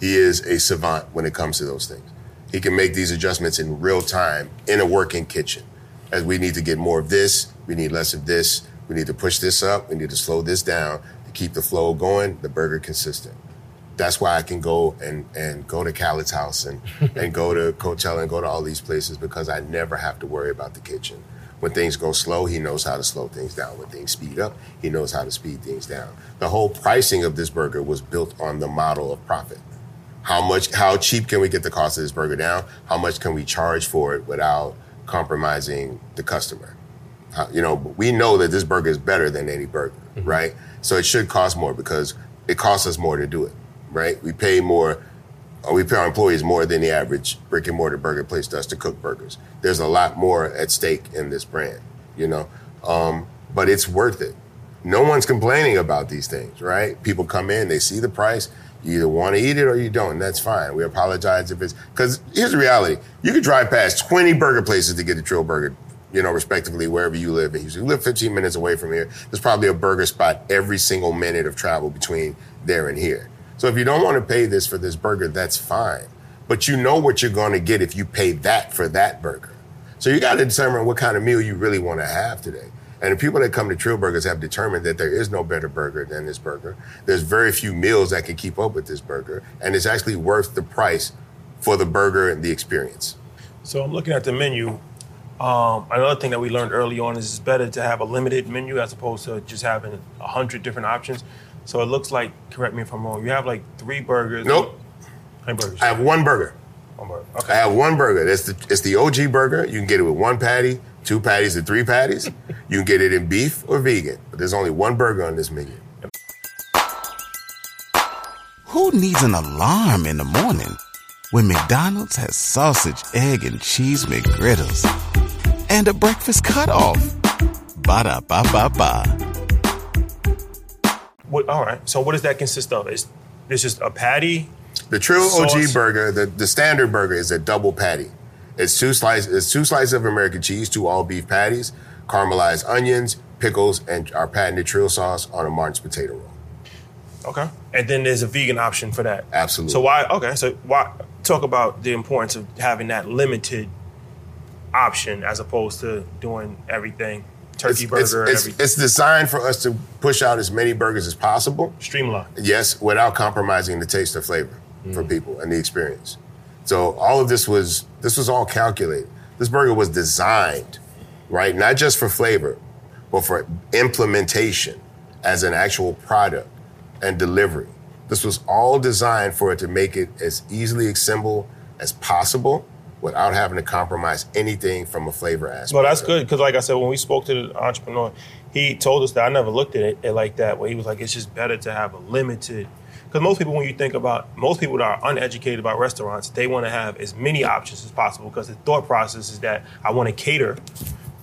He is a savant when it comes to those things. He can make these adjustments in real time in a working kitchen. As we need to get more of this, we need less of this. We need to push this up. We need to slow this down to keep the flow going, the burger consistent. That's why I can go and, and go to Khaled's house and, and go to Coachella and go to all these places because I never have to worry about the kitchen. When things go slow, he knows how to slow things down. When things speed up, he knows how to speed things down. The whole pricing of this burger was built on the model of profit. How much, how cheap can we get the cost of this burger down? How much can we charge for it without compromising the customer? How- you know, we know that this burger is better than any burger, mm-hmm. right? So it should cost more because it costs us more to do it, right? We pay more, or we pay our employees more than the average brick and mortar burger place does to cook burgers. There's a lot more at stake in this brand, you know, um, but it's worth it. No one's complaining about these things, right? People come in, they see the price. You either want to eat it or you don't. And that's fine. We apologize if it's because here's the reality: you could drive past 20 burger places to get a Trill Burger, you know, respectively wherever you live. And you live 15 minutes away from here. There's probably a burger spot every single minute of travel between there and here. So if you don't want to pay this for this burger, that's fine. But you know what you're going to get if you pay that for that burger. So you got to determine what kind of meal you really want to have today. And the people that come to Trill Burgers have determined that there is no better burger than this burger. There's very few meals that can keep up with this burger, and it's actually worth the price for the burger and the experience. So I'm looking at the menu. Um, another thing that we learned early on is it's better to have a limited menu as opposed to just having a hundred different options. So it looks like, correct me if I'm wrong, you have like three burgers. Nope. How many burgers? I have one burger. One burger. Okay. I have one burger. It's the it's the OG burger. You can get it with one patty, two patties, or three patties. You can get it in beef or vegan. But there's only one burger on this menu. Who needs an alarm in the morning when McDonald's has sausage, egg, and cheese McGriddles and a breakfast cutoff? Ba da ba ba ba. What, all right. So what does that consist of? Is it's just a patty? The Trill OG burger, the, the standard burger is a double patty. It's two slices, it's two slices of American cheese, two all beef patties, caramelized onions, pickles, and our patented Trill sauce on a Martin's potato roll. Okay. And then there's a vegan option for that. Absolutely. So why? Okay. So why talk about the importance of having that limited option as opposed to doing everything turkey it's, burger it's, and it's, everything it's designed for us to push out as many burgers as possible. Streamline. Yes, without compromising the taste or flavor for mm. people and the experience. So all of this was this was all calculated. This burger was designed, right, not just for flavor, but for implementation as an actual product and delivery. This was all designed for it to make it as easily assembled as possible without having to compromise anything from a flavor aspect. Well, that's good because, like I said, when we spoke to the entrepreneur, he told us that I never looked at it, it like that. Where he was like, it's just better to have a limited. Because most people, when you think about most people that are uneducated about restaurants, they want to have as many options as possible because the thought process is that I want to cater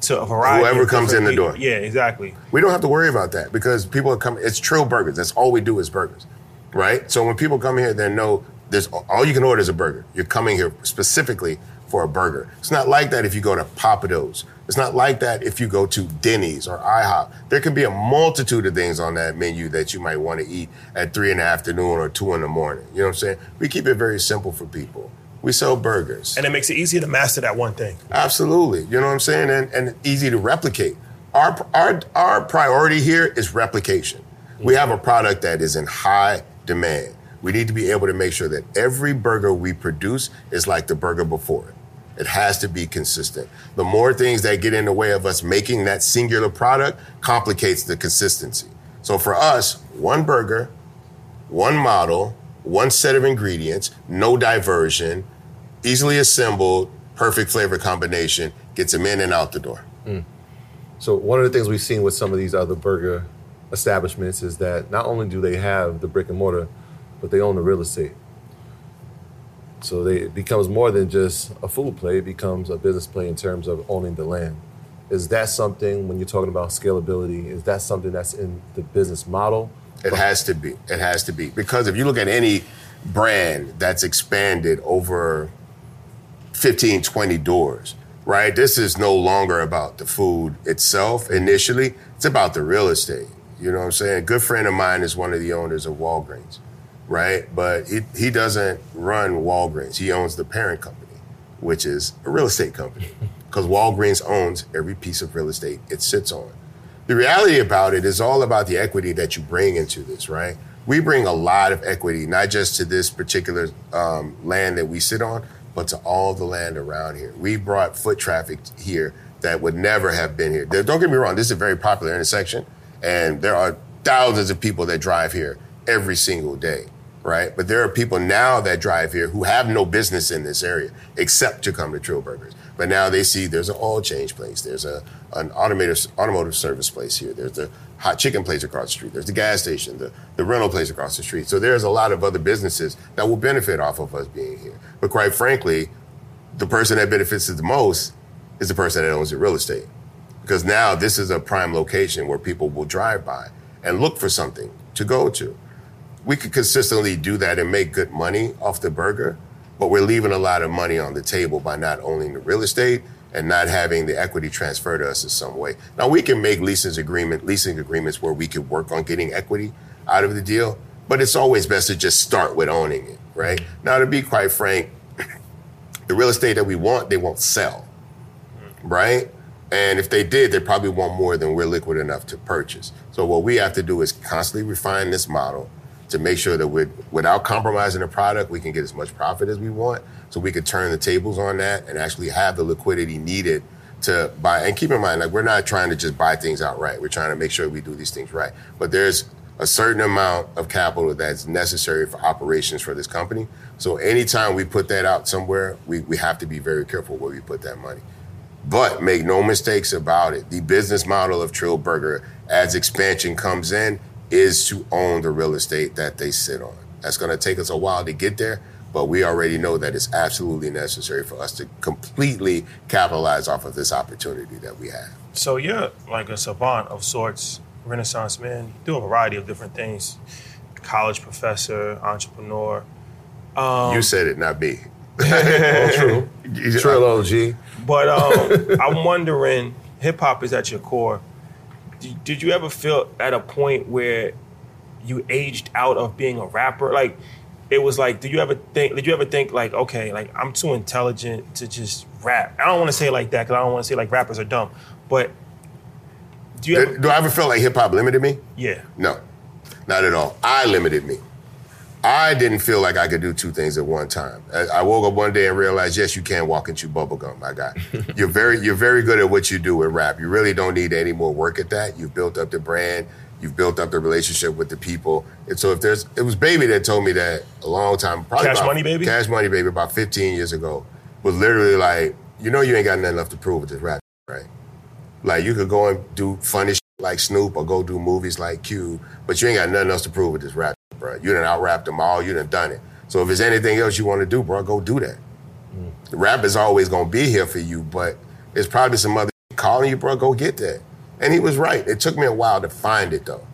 to a variety. Whoever comes in the people. door. Yeah, exactly. We don't have to worry about that because people are coming. It's Trill Burgers. That's all we do is burgers, right? So when people come here, they know there's all you can order is a burger. You're coming here specifically for a burger. It's not like that if you go to Pappadeaux. It's not like that if you go to Denny's or IHOP. There can be a multitude of things on that menu that you might want to eat at three in the afternoon or two in the morning. You know what I'm saying? We keep it very simple for people. We sell burgers. And it makes it easier to master that one thing. Absolutely. You know what I'm saying? And, and easy to replicate. Our, our, our priority here is replication. We have a product that is in high demand. We need to be able to make sure that every burger we produce is like the burger before it. It has to be consistent. The more things that get in the way of us making that singular product complicates the consistency. So for us, one burger, one model, one set of ingredients, no diversion, easily assembled, perfect flavor combination, gets them in and out the door. Mm. So one of the things we've seen with some of these other burger establishments is that not only do they have the brick and mortar, but they own the real estate. So they, it becomes more than just a food play; it becomes a business play in terms of owning the land. Is that something when you're talking about scalability? Is that something that's in the business model? It has to be. It has to be. Because if you look at any brand that's expanded over 15, 20 doors, right? This is no longer about the food itself initially. It's about the real estate. You know what I'm saying? A good friend of mine is one of the owners of Walgreens, right? But he, he doesn't run Walgreens. He owns the parent company, which is a real estate company. Because Walgreens owns every piece of real estate it sits on. The reality about it is all about the equity that you bring into this, right? We bring a lot of equity, not just to this particular um, land that we sit on, but to all the land around here. We brought foot traffic here that would never have been here. Don't get me wrong, this is a very popular intersection, and there are thousands of people that drive here every single day, right? But there are people now that drive here who have no business in this area except to come to Trill Burgers. But now they see there's an oil change place, there's a an automotive automotive service place here, there's the hot chicken place across the street, there's the gas station, the, the rental place across the street. So there's a lot of other businesses that will benefit off of us being here. But quite frankly, the person that benefits the most is the person that owns the real estate. Because now this is a prime location where people will drive by and look for something to go to. We could consistently do that and make good money off the burger, but we're leaving a lot of money on the table by not owning the real estate and not having the equity transferred to us in some way. Now we can make leases agreement, leasing agreements where we could work on getting equity out of the deal, but it's always best to just start with owning it, right? Now to be quite frank, the real estate that we want, they won't sell, right? And if they did, they probably want more than we're liquid enough to purchase. So what we have to do is constantly refine this model to make sure that we without compromising the product, we can get as much profit as we want. So we could turn the tables on that and actually have the liquidity needed to buy. And keep in mind, like we're not trying to just buy things outright. We're trying to make sure we do these things right. But there's a certain amount of capital that's necessary for operations for this company. So anytime we put that out somewhere, we, we have to be very careful where we put that money. But make no mistakes about it. The business model of Trill Burger, as expansion comes in, is to own the real estate that they sit on. That's going to take us a while to get there, but we already know that it's absolutely necessary for us to completely capitalize off of this opportunity that we have. So you're like a savant of sorts, Renaissance man. You do a variety of different things. College professor, entrepreneur. Um, you said it, not me. oh, true. Trill OG. But um, I'm wondering, hip hop is at your core. Did, you ever feel at a point where you aged out of being a rapper? Like, it was like, did you ever think? Did you ever think like, okay, like I'm too intelligent to just rap? I don't want to say it like that because I don't want to say like rappers are dumb. But do you ever? Do I ever feel like hip hop limited me? Yeah. No, not at all. I limited me. I didn't feel like I could do two things at one time. I, I woke up one day and realized, yes, you can't walk and chew bubblegum, my guy. you're very, you're very good at what you do with rap. You really don't need any more work at that. You've built up the brand. You've built up the relationship with the people. And so if there's, it was Baby that told me that a long time, probably Cash about- Money Baby? Cash Money Baby, about 15 years ago, was literally like, you know, you ain't got nothing left to prove with this rap, right? Like you could go and do funny shit like Snoop or go do movies like Q, but you ain't got nothing else to prove with this rap, bro. You done out rapped them all. You done done it. So if there's anything else you want to do, bro, go do that. The rap is always gonna be here for you, but there's probably some other calling you, bro. Go get that. And he was right. It took me a while to find it though.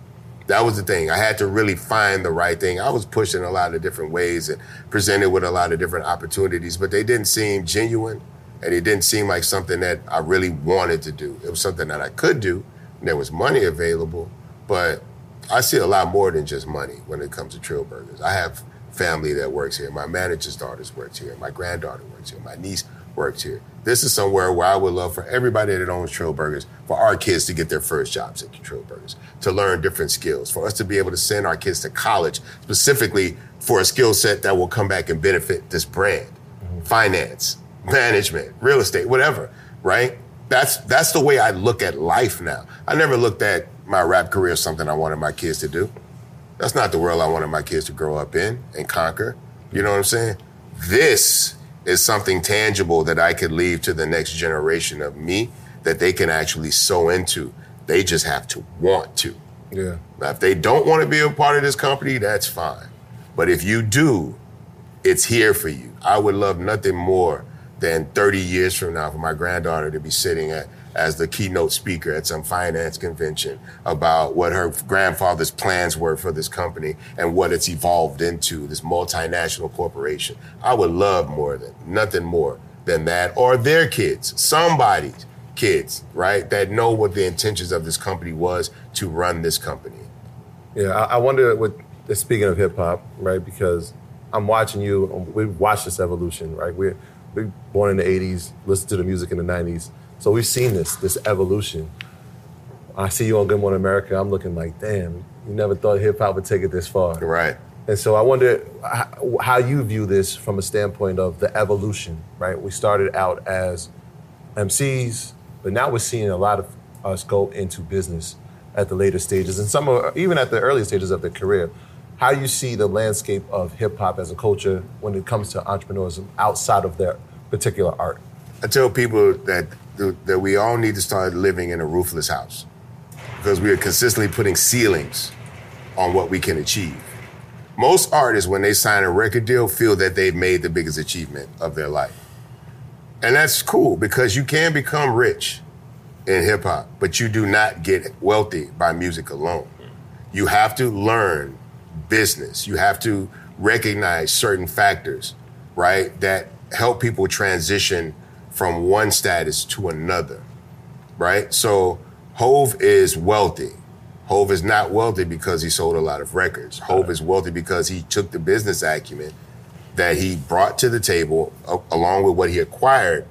That was the thing. I had to really find the right thing. I was pushing a lot of different ways and presented with a lot of different opportunities, but they didn't seem genuine and it didn't seem like something that I really wanted to do. It was something that I could do, there was money available, but I see a lot more than just money when it comes to Trill Burgers. I have family that works here. My manager's daughters works here. My granddaughter works here. My niece works here. This is somewhere where I would love for everybody that owns Trill Burgers, for our kids to get their first jobs at Trill Burgers, to learn different skills, for us to be able to send our kids to college specifically for a skill set that will come back and benefit this brand, mm-hmm. finance, management, real estate, whatever, right? That's that's the way I look at life now. I never looked at my rap career as something I wanted my kids to do. That's not the world I wanted my kids to grow up in and conquer. You know what I'm saying? This is something tangible that I could leave to the next generation of me that they can actually sow into. They just have to want to. Yeah. Now, if they don't want to be a part of this company, that's fine. But if you do, it's here for you. I would love nothing more than 30 years from now for my granddaughter to be sitting at as the keynote speaker at some finance convention about what her grandfather's plans were for this company and what it's evolved into, this multinational corporation. I would love more than nothing more than that, or their kids, somebody's kids, right, that know what the intentions of this company was to run this company. Yeah, I, I wonder what. Speaking of hip hop, right? Because I'm watching you. We've watched this evolution, right? We're born in the '80s, listened to the music in the '90s, so we've seen this this evolution. I see you on Good Morning America. I'm looking like, damn, you never thought hip hop would take it this far, right? And so I wonder how you view this from a standpoint of the evolution, right? We started out as MCs, but now we're seeing a lot of us go into business at the later stages, and some are even at the early stages of their career. How you see the landscape of hip hop as a culture when it comes to entrepreneurship outside of their particular art? I tell people that that we all need to start living in a roofless house because we are consistently putting ceilings on what we can achieve. Most artists, when they sign a record deal, feel that they've made the biggest achievement of their life. And that's cool because you can become rich in hip hop, but you do not get wealthy by music alone. You have to learn business. You have to recognize certain factors, right, that help people transition from one status to another, right? So Hove is wealthy. Hove is not wealthy because he sold a lot of records. Hove is wealthy because he took the business acumen that he brought to the table, along with what he acquired,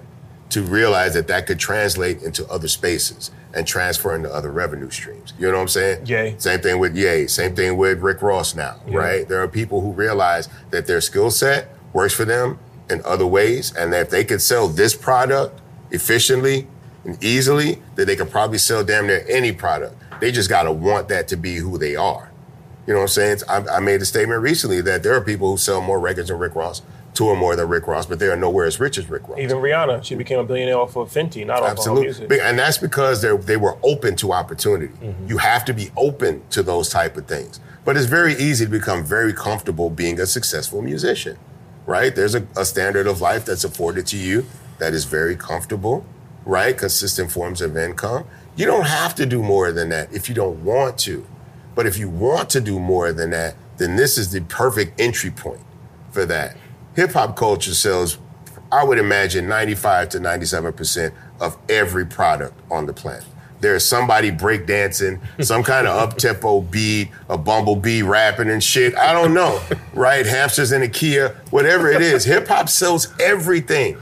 to realize that that could translate into other spaces and transfer into other revenue streams. You know what I'm saying? Yay. Same thing with Ye. Same thing with Rick Ross now, right? There are people who realize that their skill set works for them in other ways, and that if they could sell this product efficiently and easily, that they could probably sell damn near any product. They just got to want that to be who they are. You know what I'm saying? I, I made a statement recently that there are people who sell more records than Rick Ross tour more than Rick Ross, but they are nowhere as rich as Rick Ross. Even Rihanna, she became a billionaire off of Fenty, not off Absolutely. of music. And that's because they they were open to opportunity. Mm-hmm. You have to be open to those type of things. But it's very easy to become very comfortable being a successful musician, right? There's a, a standard of life that's afforded to you that is very comfortable, right? Consistent forms of income. You don't have to do more than that if you don't want to. But if you want to do more than that, then this is the perfect entry point for that hip hop culture sells, I would imagine, 95 to 97% of every product on the planet. There's somebody breakdancing, some kind of up tempo beat, a bumblebee rapping and shit. I don't know, right? Hamsters in a Kia, whatever it is. Hip hop sells everything.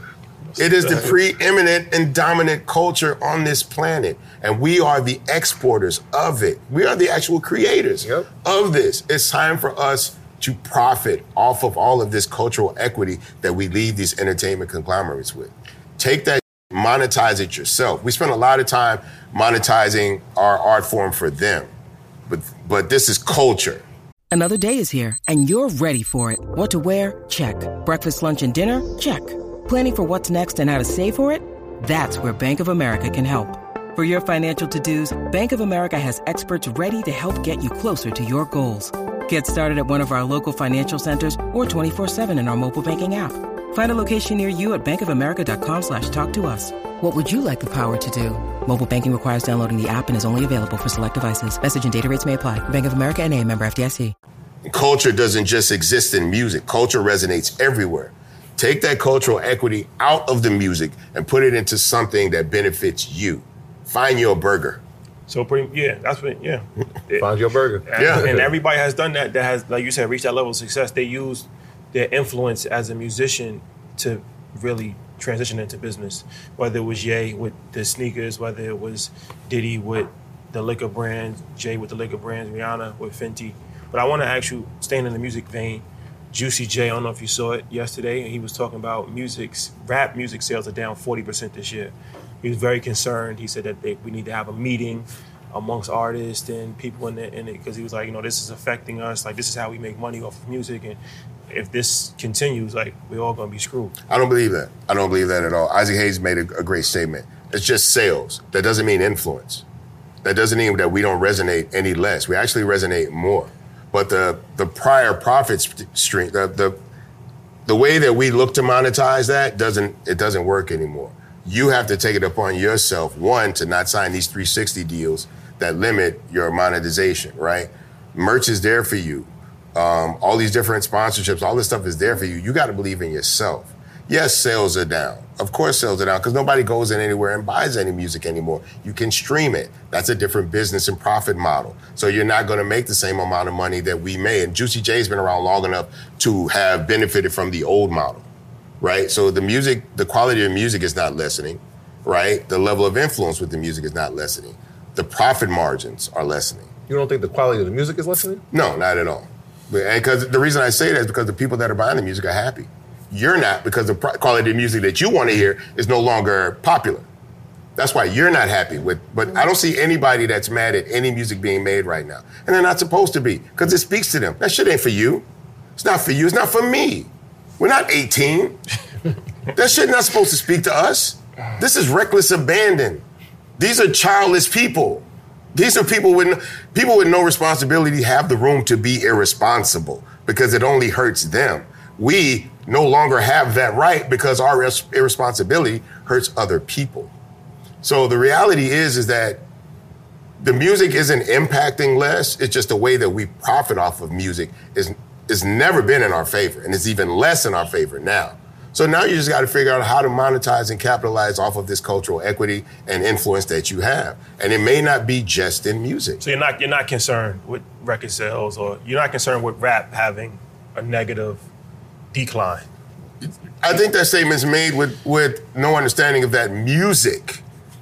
It is the preeminent and dominant culture on this planet. And we are the exporters of it. We are the actual creators yep. of this. It's time for us to profit off of all of this cultural equity that we leave these entertainment conglomerates with. Take that, monetize it yourself. We spend a lot of time monetizing our art form for them, but but this is culture. Another day is here, and you're ready for it. What to wear? Check. Breakfast, lunch, and dinner? Check. Planning for what's next and how to save for it? That's where Bank of America can help. For your financial to-dos, Bank of America has experts ready to help get you closer to your goals. Get started at one of our local financial centers or 24-7 in our mobile banking app. Find a location near you at bankofamerica.com slash talk to us. What would you like the power to do? Mobile banking requires downloading the app and is only available for select devices. Message and data rates may apply. Bank of America and a member FDIC. Culture doesn't just exist in music. Culture resonates everywhere. Take that cultural equity out of the music and put it into something that benefits you. Find your burger. So pretty, yeah, that's what, yeah. Find your burger. And, yeah, and everybody has done that. That has, like you said, reached that level of success. They use their influence as a musician to really transition into business. Whether it was Ye with the sneakers, whether it was Diddy with the liquor brands, Jay with the liquor brands, Rihanna with Fenty. But I want to ask you, staying in the music vein, Juicy J, I don't know if you saw it yesterday, and he was talking about music's rap music sales are down 40% this year he was very concerned. He said that they, we need to have a meeting amongst artists and people in it because he was like, you know, this is affecting us. Like, this is how we make money off of music, and if this continues, like, we're all gonna be screwed. I don't believe that. I don't believe that at all. Isaac Hayes made a, a great statement. It's just sales. That doesn't mean influence. That doesn't mean that we don't resonate any less. We actually resonate more. But the the prior profit stream, the the the way that we look to monetize that doesn't it doesn't work anymore you have to take it upon yourself, one, to not sign these 360 deals that limit your monetization, right? Merch is there for you. Um, all these different sponsorships, all this stuff is there for you. You got to believe in yourself. Yes, sales are down. Of course, sales are down because nobody goes in anywhere and buys any music anymore. You can stream it. That's a different business and profit model. So you're not going to make the same amount of money that we made. And Juicy J's been around long enough to have benefited from the old model, right? So the music, the quality of music is not lessening, right? The level of influence with the music is not lessening. The profit margins are lessening. You don't think the quality of the music is lessening? No, not at all. Because the reason I say that is because the people that are buying the music are happy. You're not because the quality of music that you want to hear is no longer popular. That's why you're not happy with. But I don't see anybody that's mad at any music being made right now, and they're not supposed to be because it speaks to them. That shit ain't for you. It's not for you. It's not for me. We're not 18. that shit not supposed to speak to us. This is reckless abandon. These are childless people. These are people with people with no responsibility have the room to be irresponsible because it only hurts them. We no longer have that right because our res- irresponsibility hurts other people. So the reality is is that the music isn't impacting less. It's just the way that we profit off of music is is never been in our favor, and it's even less in our favor now. So now you just got to figure out how to monetize and capitalize off of this cultural equity and influence that you have. And it may not be just in music. So you're not you're not concerned with record sales, or you're not concerned with rap having a negative decline. I think that statement's made with with no understanding of that music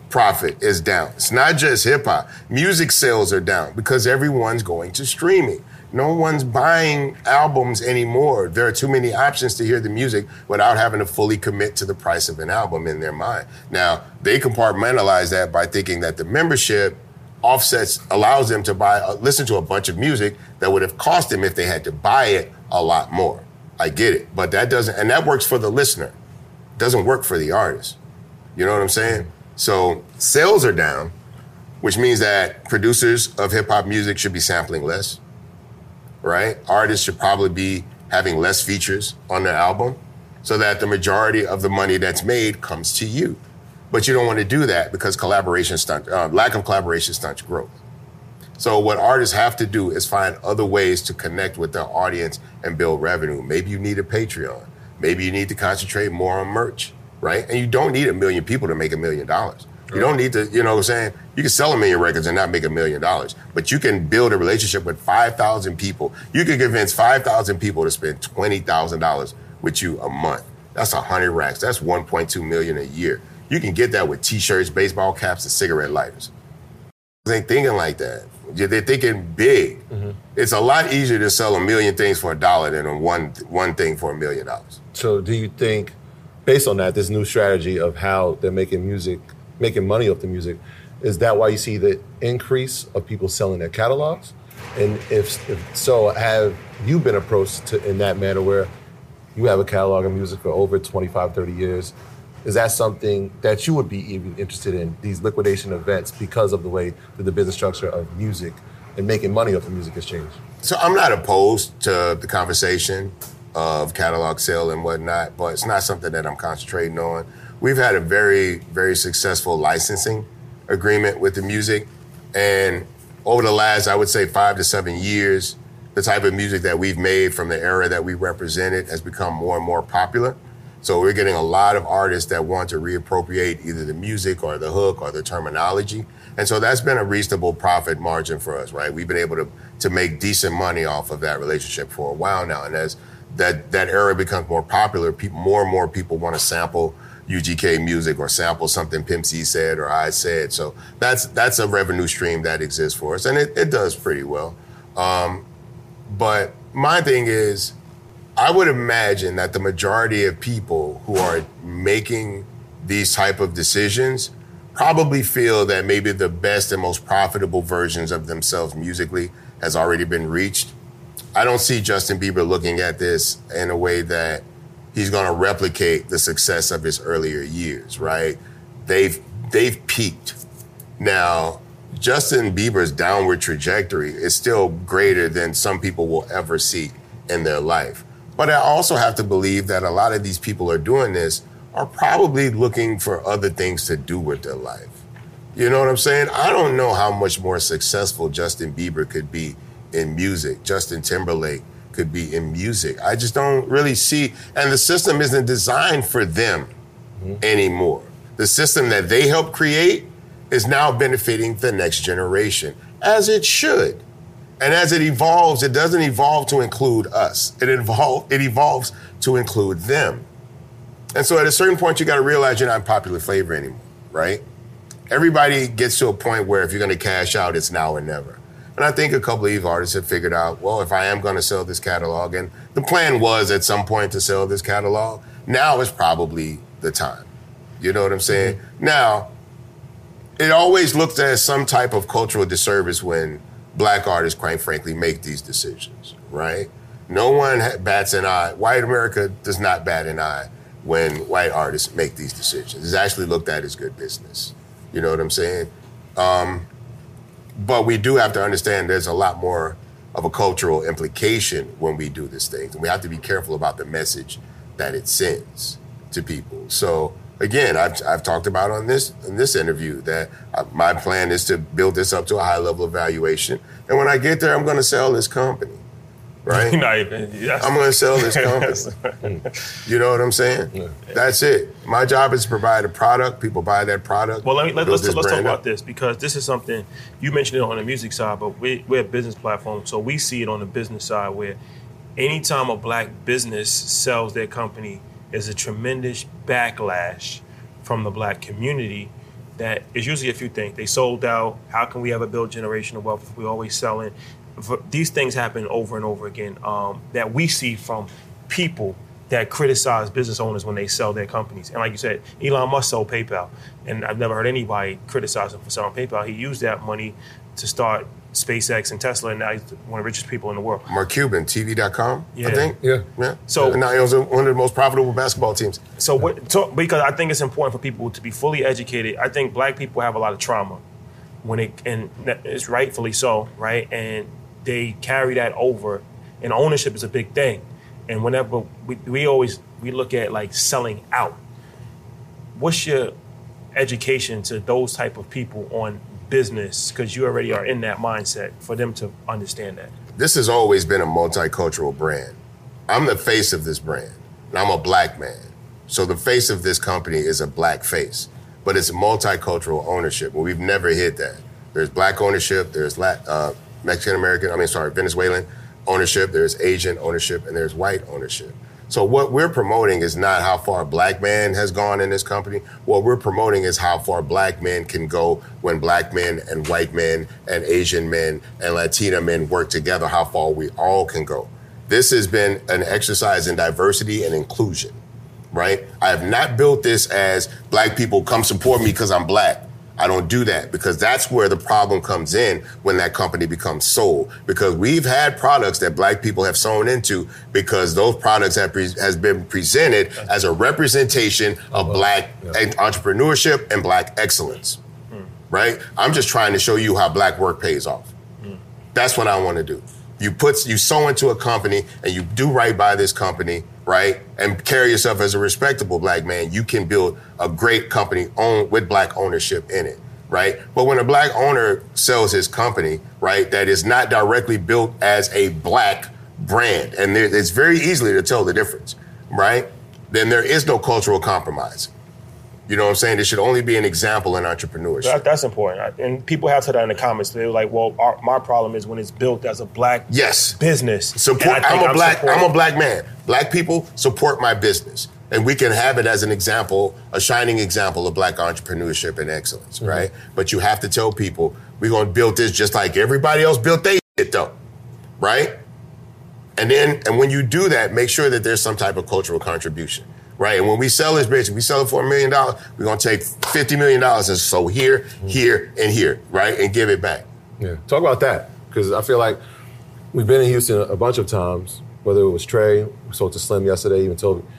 profit is down. It's not just hip hop. Music sales are down because everyone's going to streaming. No one's buying albums anymore. There are too many options to hear the music without having to fully commit to the price of an album in their mind. Now, they compartmentalize that by thinking that the membership offsets allows them to buy uh, listen to a bunch of music that would have cost them if they had to buy it a lot more. I get it, but that doesn't and that works for the listener. Doesn't work for the artist. You know what I'm saying? So, sales are down, which means that producers of hip hop music should be sampling less right? Artists should probably be having less features on their album so that the majority of the money that's made comes to you. But you don't want to do that because collaboration stunt, uh, lack of collaboration stunts growth. So what artists have to do is find other ways to connect with their audience and build revenue. Maybe you need a Patreon. Maybe you need to concentrate more on merch, right? And you don't need a million people to make a million dollars. You don't need to, you know what I'm saying? You can sell a million records and not make a million dollars, but you can build a relationship with 5,000 people. You can convince 5,000 people to spend $20,000 with you a month. That's 100 racks. That's 1.2 million a year. You can get that with t-shirts, baseball caps, and cigarette lighters. They ain't thinking like that. They're thinking big. Mm-hmm. It's a lot easier to sell a million things for a dollar than a one one thing for a million dollars. So, do you think, based on that, this new strategy of how they're making music, making money off the music, is that why you see the increase of people selling their catalogs? And if, if so, have you been approached to, in that manner where you have a catalog of music for over 25, 30 years? Is that something that you would be even interested in, these liquidation events, because of the way that the business structure of music and making money off the music has changed? So I'm not opposed to the conversation of catalog sale and whatnot, but it's not something that I'm concentrating on. We've had a very, very successful licensing agreement with the music. And over the last, I would say, five to seven years, the type of music that we've made from the era that we represented has become more and more popular. So we're getting a lot of artists that want to reappropriate either the music or the hook or the terminology. And so that's been a reasonable profit margin for us, right? We've been able to, to make decent money off of that relationship for a while now. And as that, that era becomes more popular, people, more and more people want to sample UGK music or sample something Pimp C said or I said. So that's that's a revenue stream that exists for us, and it, it does pretty well. Um, but my thing is, I would imagine that the majority of people who are making these type of decisions probably feel that maybe the best and most profitable versions of themselves musically has already been reached. I don't see Justin Bieber looking at this in a way that he's going to replicate the success of his earlier years, right? They've they've peaked. Now, Justin Bieber's downward trajectory is still greater than some people will ever see in their life. But I also have to believe that a lot of these people are doing this are probably looking for other things to do with their life. You know what I'm saying? I don't know how much more successful Justin Bieber could be in music, Justin Timberlake could be in music. I just don't really see, and the system isn't designed for them mm-hmm. anymore. The system that they helped create is now benefiting the next generation, as it should. And as it evolves, it doesn't evolve to include us. It evolve, it evolves to include them. And so at a certain point, you got to realize you're not in popular flavor anymore, right? Everybody gets to a point where if you're going to cash out, it's now or never. And I think a couple of these artists have figured out, well, if I am going to sell this catalog, and the plan was at some point to sell this catalog, now is probably the time. You know what I'm saying? Now, it always looks as some type of cultural disservice when black artists, quite frankly, make these decisions, right? No one bats an eye. White America does not bat an eye when white artists make these decisions. It's actually looked at as good business. You know what I'm saying? Um, but we do have to understand there's a lot more of a cultural implication when we do these things. And we have to be careful about the message that it sends to people. So again, I've, I've talked about on this in this interview that uh, my plan is to build this up to a high level of valuation. And when I get there, I'm going to sell this company, right? Not even- yes. I'm going to sell this company. you know what I'm saying? That's it. My job is to provide a product. People buy that product. Well, let me, let, build let's, let's talk about up. this because this is something you mentioned it on the music side, but we, we're a business platform, so we see it on the business side where anytime a black business sells their company, there's a tremendous backlash from the black community. That is usually a few things. They sold out. How can we ever build generational wealth if we're always selling? V- These things happen over and over again um, that we see from people that criticize business owners when they sell their companies. And like you said, Elon Musk sold PayPal, and I've never heard anybody criticize him for selling PayPal. He used that money to start SpaceX and Tesla, and now he's one of the richest people in the world. Mark Cuban, TV.com, Yeah. I think. Yeah. Yeah. So- and now he owns one of the most profitable basketball teams. So, what, so because I think it's important for people to be fully educated. I think black people have a lot of trauma when it and it's rightfully so, right? And they carry that over, and ownership is a big thing. And whenever we, we always we look at like selling out. What's your education to those type of people on business? Because you already are in that mindset for them to understand that. This has always been a multicultural brand. I'm the face of this brand, and I'm a black man. So the face of this company is a black face, but it's multicultural ownership. Well, we've never hit that. There's black ownership, there's Lat- uh, Mexican American, I mean, sorry, Venezuelan ownership, there's Asian ownership, and there's white ownership. So what we're promoting is not how far a black man has gone in this company. What we're promoting is how far black men can go when black men and white men and Asian men and Latina men work together, how far we all can go. This has been an exercise in diversity and inclusion, right? I have not built this as black people come support me because I'm black. I don't do that because that's where the problem comes in when that company becomes sold. Because we've had products that black people have sown into because those products have pre- has been presented as a representation of black entrepreneurship and black excellence. Hmm. Right? I'm just trying to show you how black work pays off. Hmm. That's what I want to do. You put you sow into a company and you do right by this company, right? And carry yourself as a respectable black man. You can build a great company own with black ownership in it, right? But when a black owner sells his company, right, that is not directly built as a black brand, and there, it's very easily to tell the difference, right? Then there is no cultural compromise. You know what I'm saying? It should only be an example in entrepreneurship. That, that's important. And people have said that in the comments. They're like, "Well, our, my problem is when it's built as a black Yes. business." Support. I'm a black. supporting- I'm a black man. Black people support my business, and we can have it as an example, a shining example of black entrepreneurship and excellence, Mm-hmm. right? But you have to tell people we're going to build this just like everybody else built their shit, though, right? And then, and when you do that, make sure that there's some type of cultural contribution, right? And when we sell this bitch, if we sell it for a million dollars, we're gonna take fifty million dollars and so here, mm-hmm. here, and here, right, and give it back. Yeah, talk about that because I feel like we've been in Houston a bunch of times. Whether it was Trey, we spoke to Slim yesterday, even told me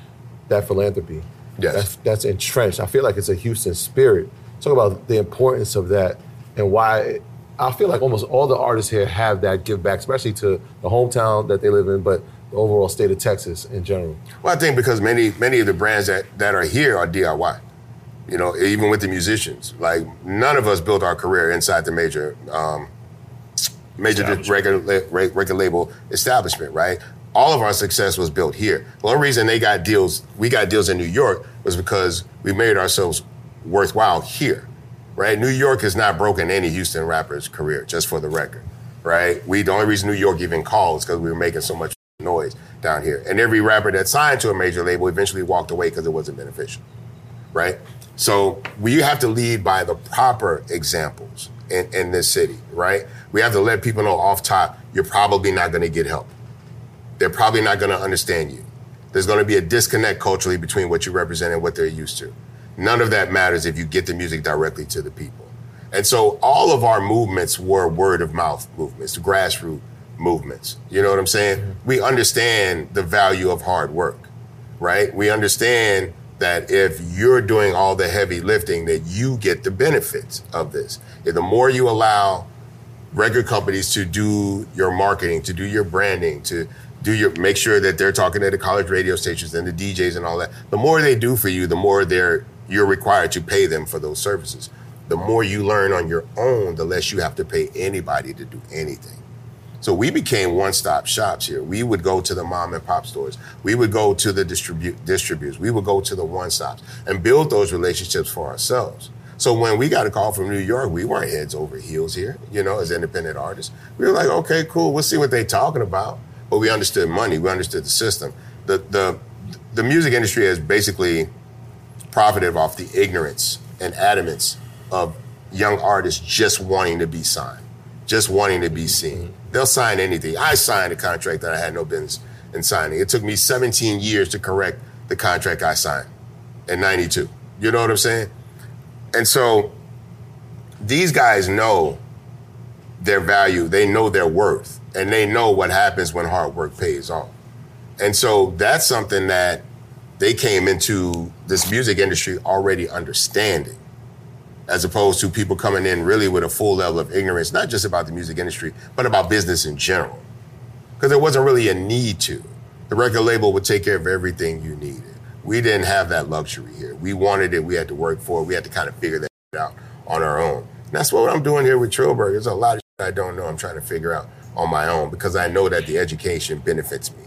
that philanthropy. Yes. that's, that's entrenched. I feel like it's a Houston spirit. Talk about the importance of that and why. I feel like almost all the artists here have that give back, especially to the hometown that they live in, but the overall state of Texas in general? Well, I think because many many of the brands that, that are here are DIY. You know, even with the musicians, like none of us built our career inside the major um, major record record label establishment, right? All of our success was built here. The only reason they got deals, we got deals in New York, was because we made ourselves worthwhile here, right? New York has not broken any Houston rapper's career, just for the record, right? We the only reason New York even called is because we were making so much noise down here, and every rapper that signed to a major label eventually walked away because it wasn't beneficial, right? So we have to lead by the proper examples in, in this city, right? We have to let people know off top, you're probably not going to get help. They're probably not going to understand you. There's going to be a disconnect culturally between what you represent and what they're used to. None of that matters if you get the music directly to the people. And so all of our movements were word of mouth movements, grassroots movements. You know what I'm saying? Mm-hmm. We understand the value of hard work, right? We understand that if you're doing all the heavy lifting, that you get the benefits of this. The more you allow record companies to do your marketing, to do your branding, to do your make sure that they're talking to the college radio stations and the DJs and all that. The more they do for you, the more they're you're required to pay them for those services. The more you learn on your own, the less you have to pay anybody to do anything. So we became one-stop shops here. We would go to the mom and pop stores. We would go to the distribute distributors. We would go to the one-stops and build those relationships for ourselves. So when we got a call from New York, we weren't heads over heels here, you know, as independent artists. We were like, okay, cool, we'll see what they're talking about. But we understood money, we understood the system. The the the music industry has basically profited off the ignorance and adamance of young artists just wanting to be signed, just wanting to be seen. They'll sign anything. I signed a contract that I had no business in signing. It took me 17 years to correct the contract I signed in 92. You know what I'm saying? And so these guys know their value, they know their worth, and they know what happens when hard work pays off. And so that's something that they came into this music industry already understanding, as opposed to people coming in really with a full level of ignorance, not just about the music industry, but about business in general. Because there wasn't really a need to. The record label would take care of everything you needed. We didn't have that luxury here. We wanted it, we had to work for it, we had to kind of figure that out on our own. And that's what I'm doing here with Trill Burger. There's a lot of shit I don't know I'm trying to figure out on my own because I know that the education benefits me.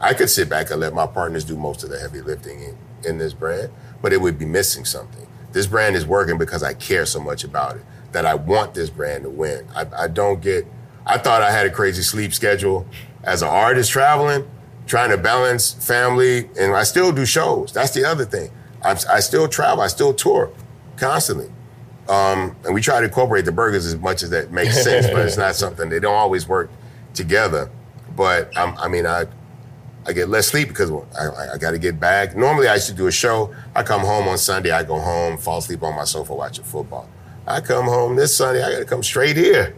I could sit back and let my partners do most of the heavy lifting in, in this brand, but it would be missing something. This brand is working because I care so much about it that I want this brand to win. I, I don't get, I thought I had a crazy sleep schedule as an artist traveling, trying to balance family, and I still do shows. That's the other thing. I, I still travel, I still tour constantly. Um, and we try to incorporate the burgers as much as that makes sense, but it's not something, they don't always work together. But I'm, I mean, I, I get less sleep because I, I got to get back. Normally, I used to do a show. I come home on Sunday. I go home, fall asleep on my sofa watching football. I come home this Sunday. I got to come straight here.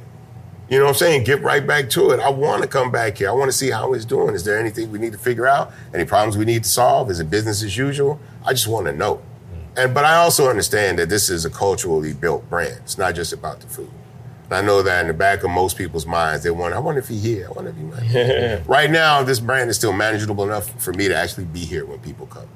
You know what I'm saying? Get right back to it. I want to come back here. I want to see how it's doing. Is there anything we need to figure out? Any problems we need to solve? Is it business as usual? I just want to know. And but I also understand that this is a culturally built brand. It's not just about the food. I know that in the back of most people's minds, they want, I wonder if he here. I wonder if he might. right now, this brand is still manageable enough for me to actually be here when people come.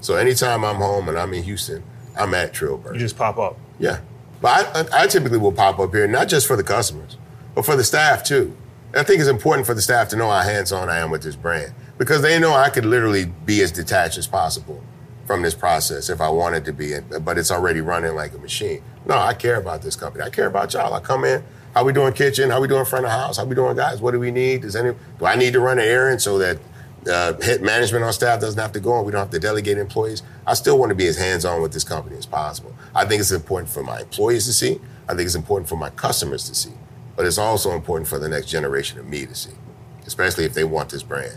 So anytime I'm home and I'm in Houston, I'm at Trill Burger. You just pop up. Yeah. But I, I typically will pop up here, not just for the customers, but for the staff too. I think it's important for the staff to know how hands-on I am with this brand because they know I could literally be as detached as possible from this process if I wanted to be, but it's already running like a machine. No, I care about this company. I care about y'all. I come in, how we doing kitchen? How we doing front of house? How we doing guys? What do we need? Does any, do I need to run an errand so that uh, hit management on staff doesn't have to go and we don't have to delegate employees? I still want to be as hands-on with this company as possible. I think it's important for my employees to see. I think it's important for my customers to see. But it's also important for the next generation of me to see, especially if they want this brand.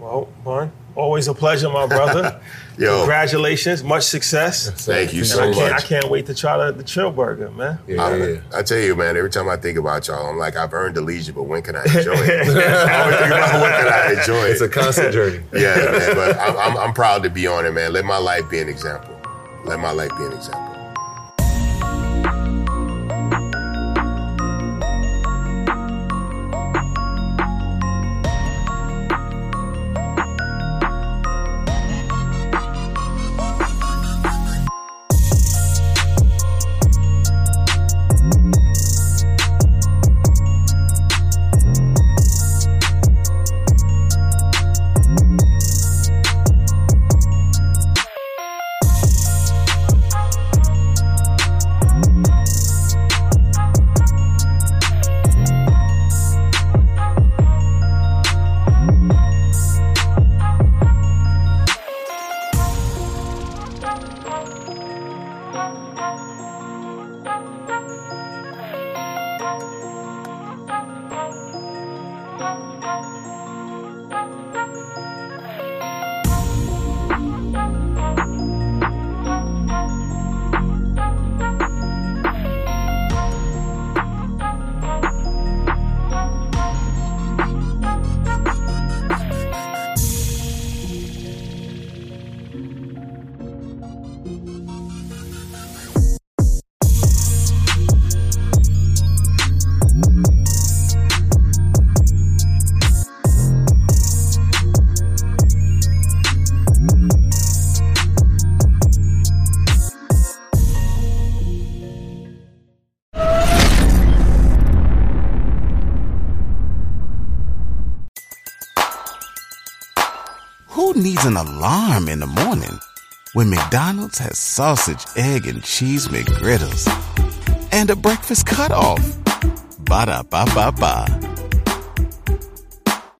Well, Bun, always a pleasure, my brother. Yo. Congratulations, much success. Thank you And so I can't, much. I can't wait to try the, the Trill Burger, man. I, I tell you, man, every time I think about y'all, I'm like, I've earned the leisure, but when can I enjoy it? I always think about when can I enjoy it. It's a constant journey. Yeah, man, but I'm, I'm, I'm proud to be on it, man. Let my life be an example. Let my life be an example. When McDonald's has sausage, egg, and cheese McGriddles and a breakfast cutoff? Ba da ba ba ba.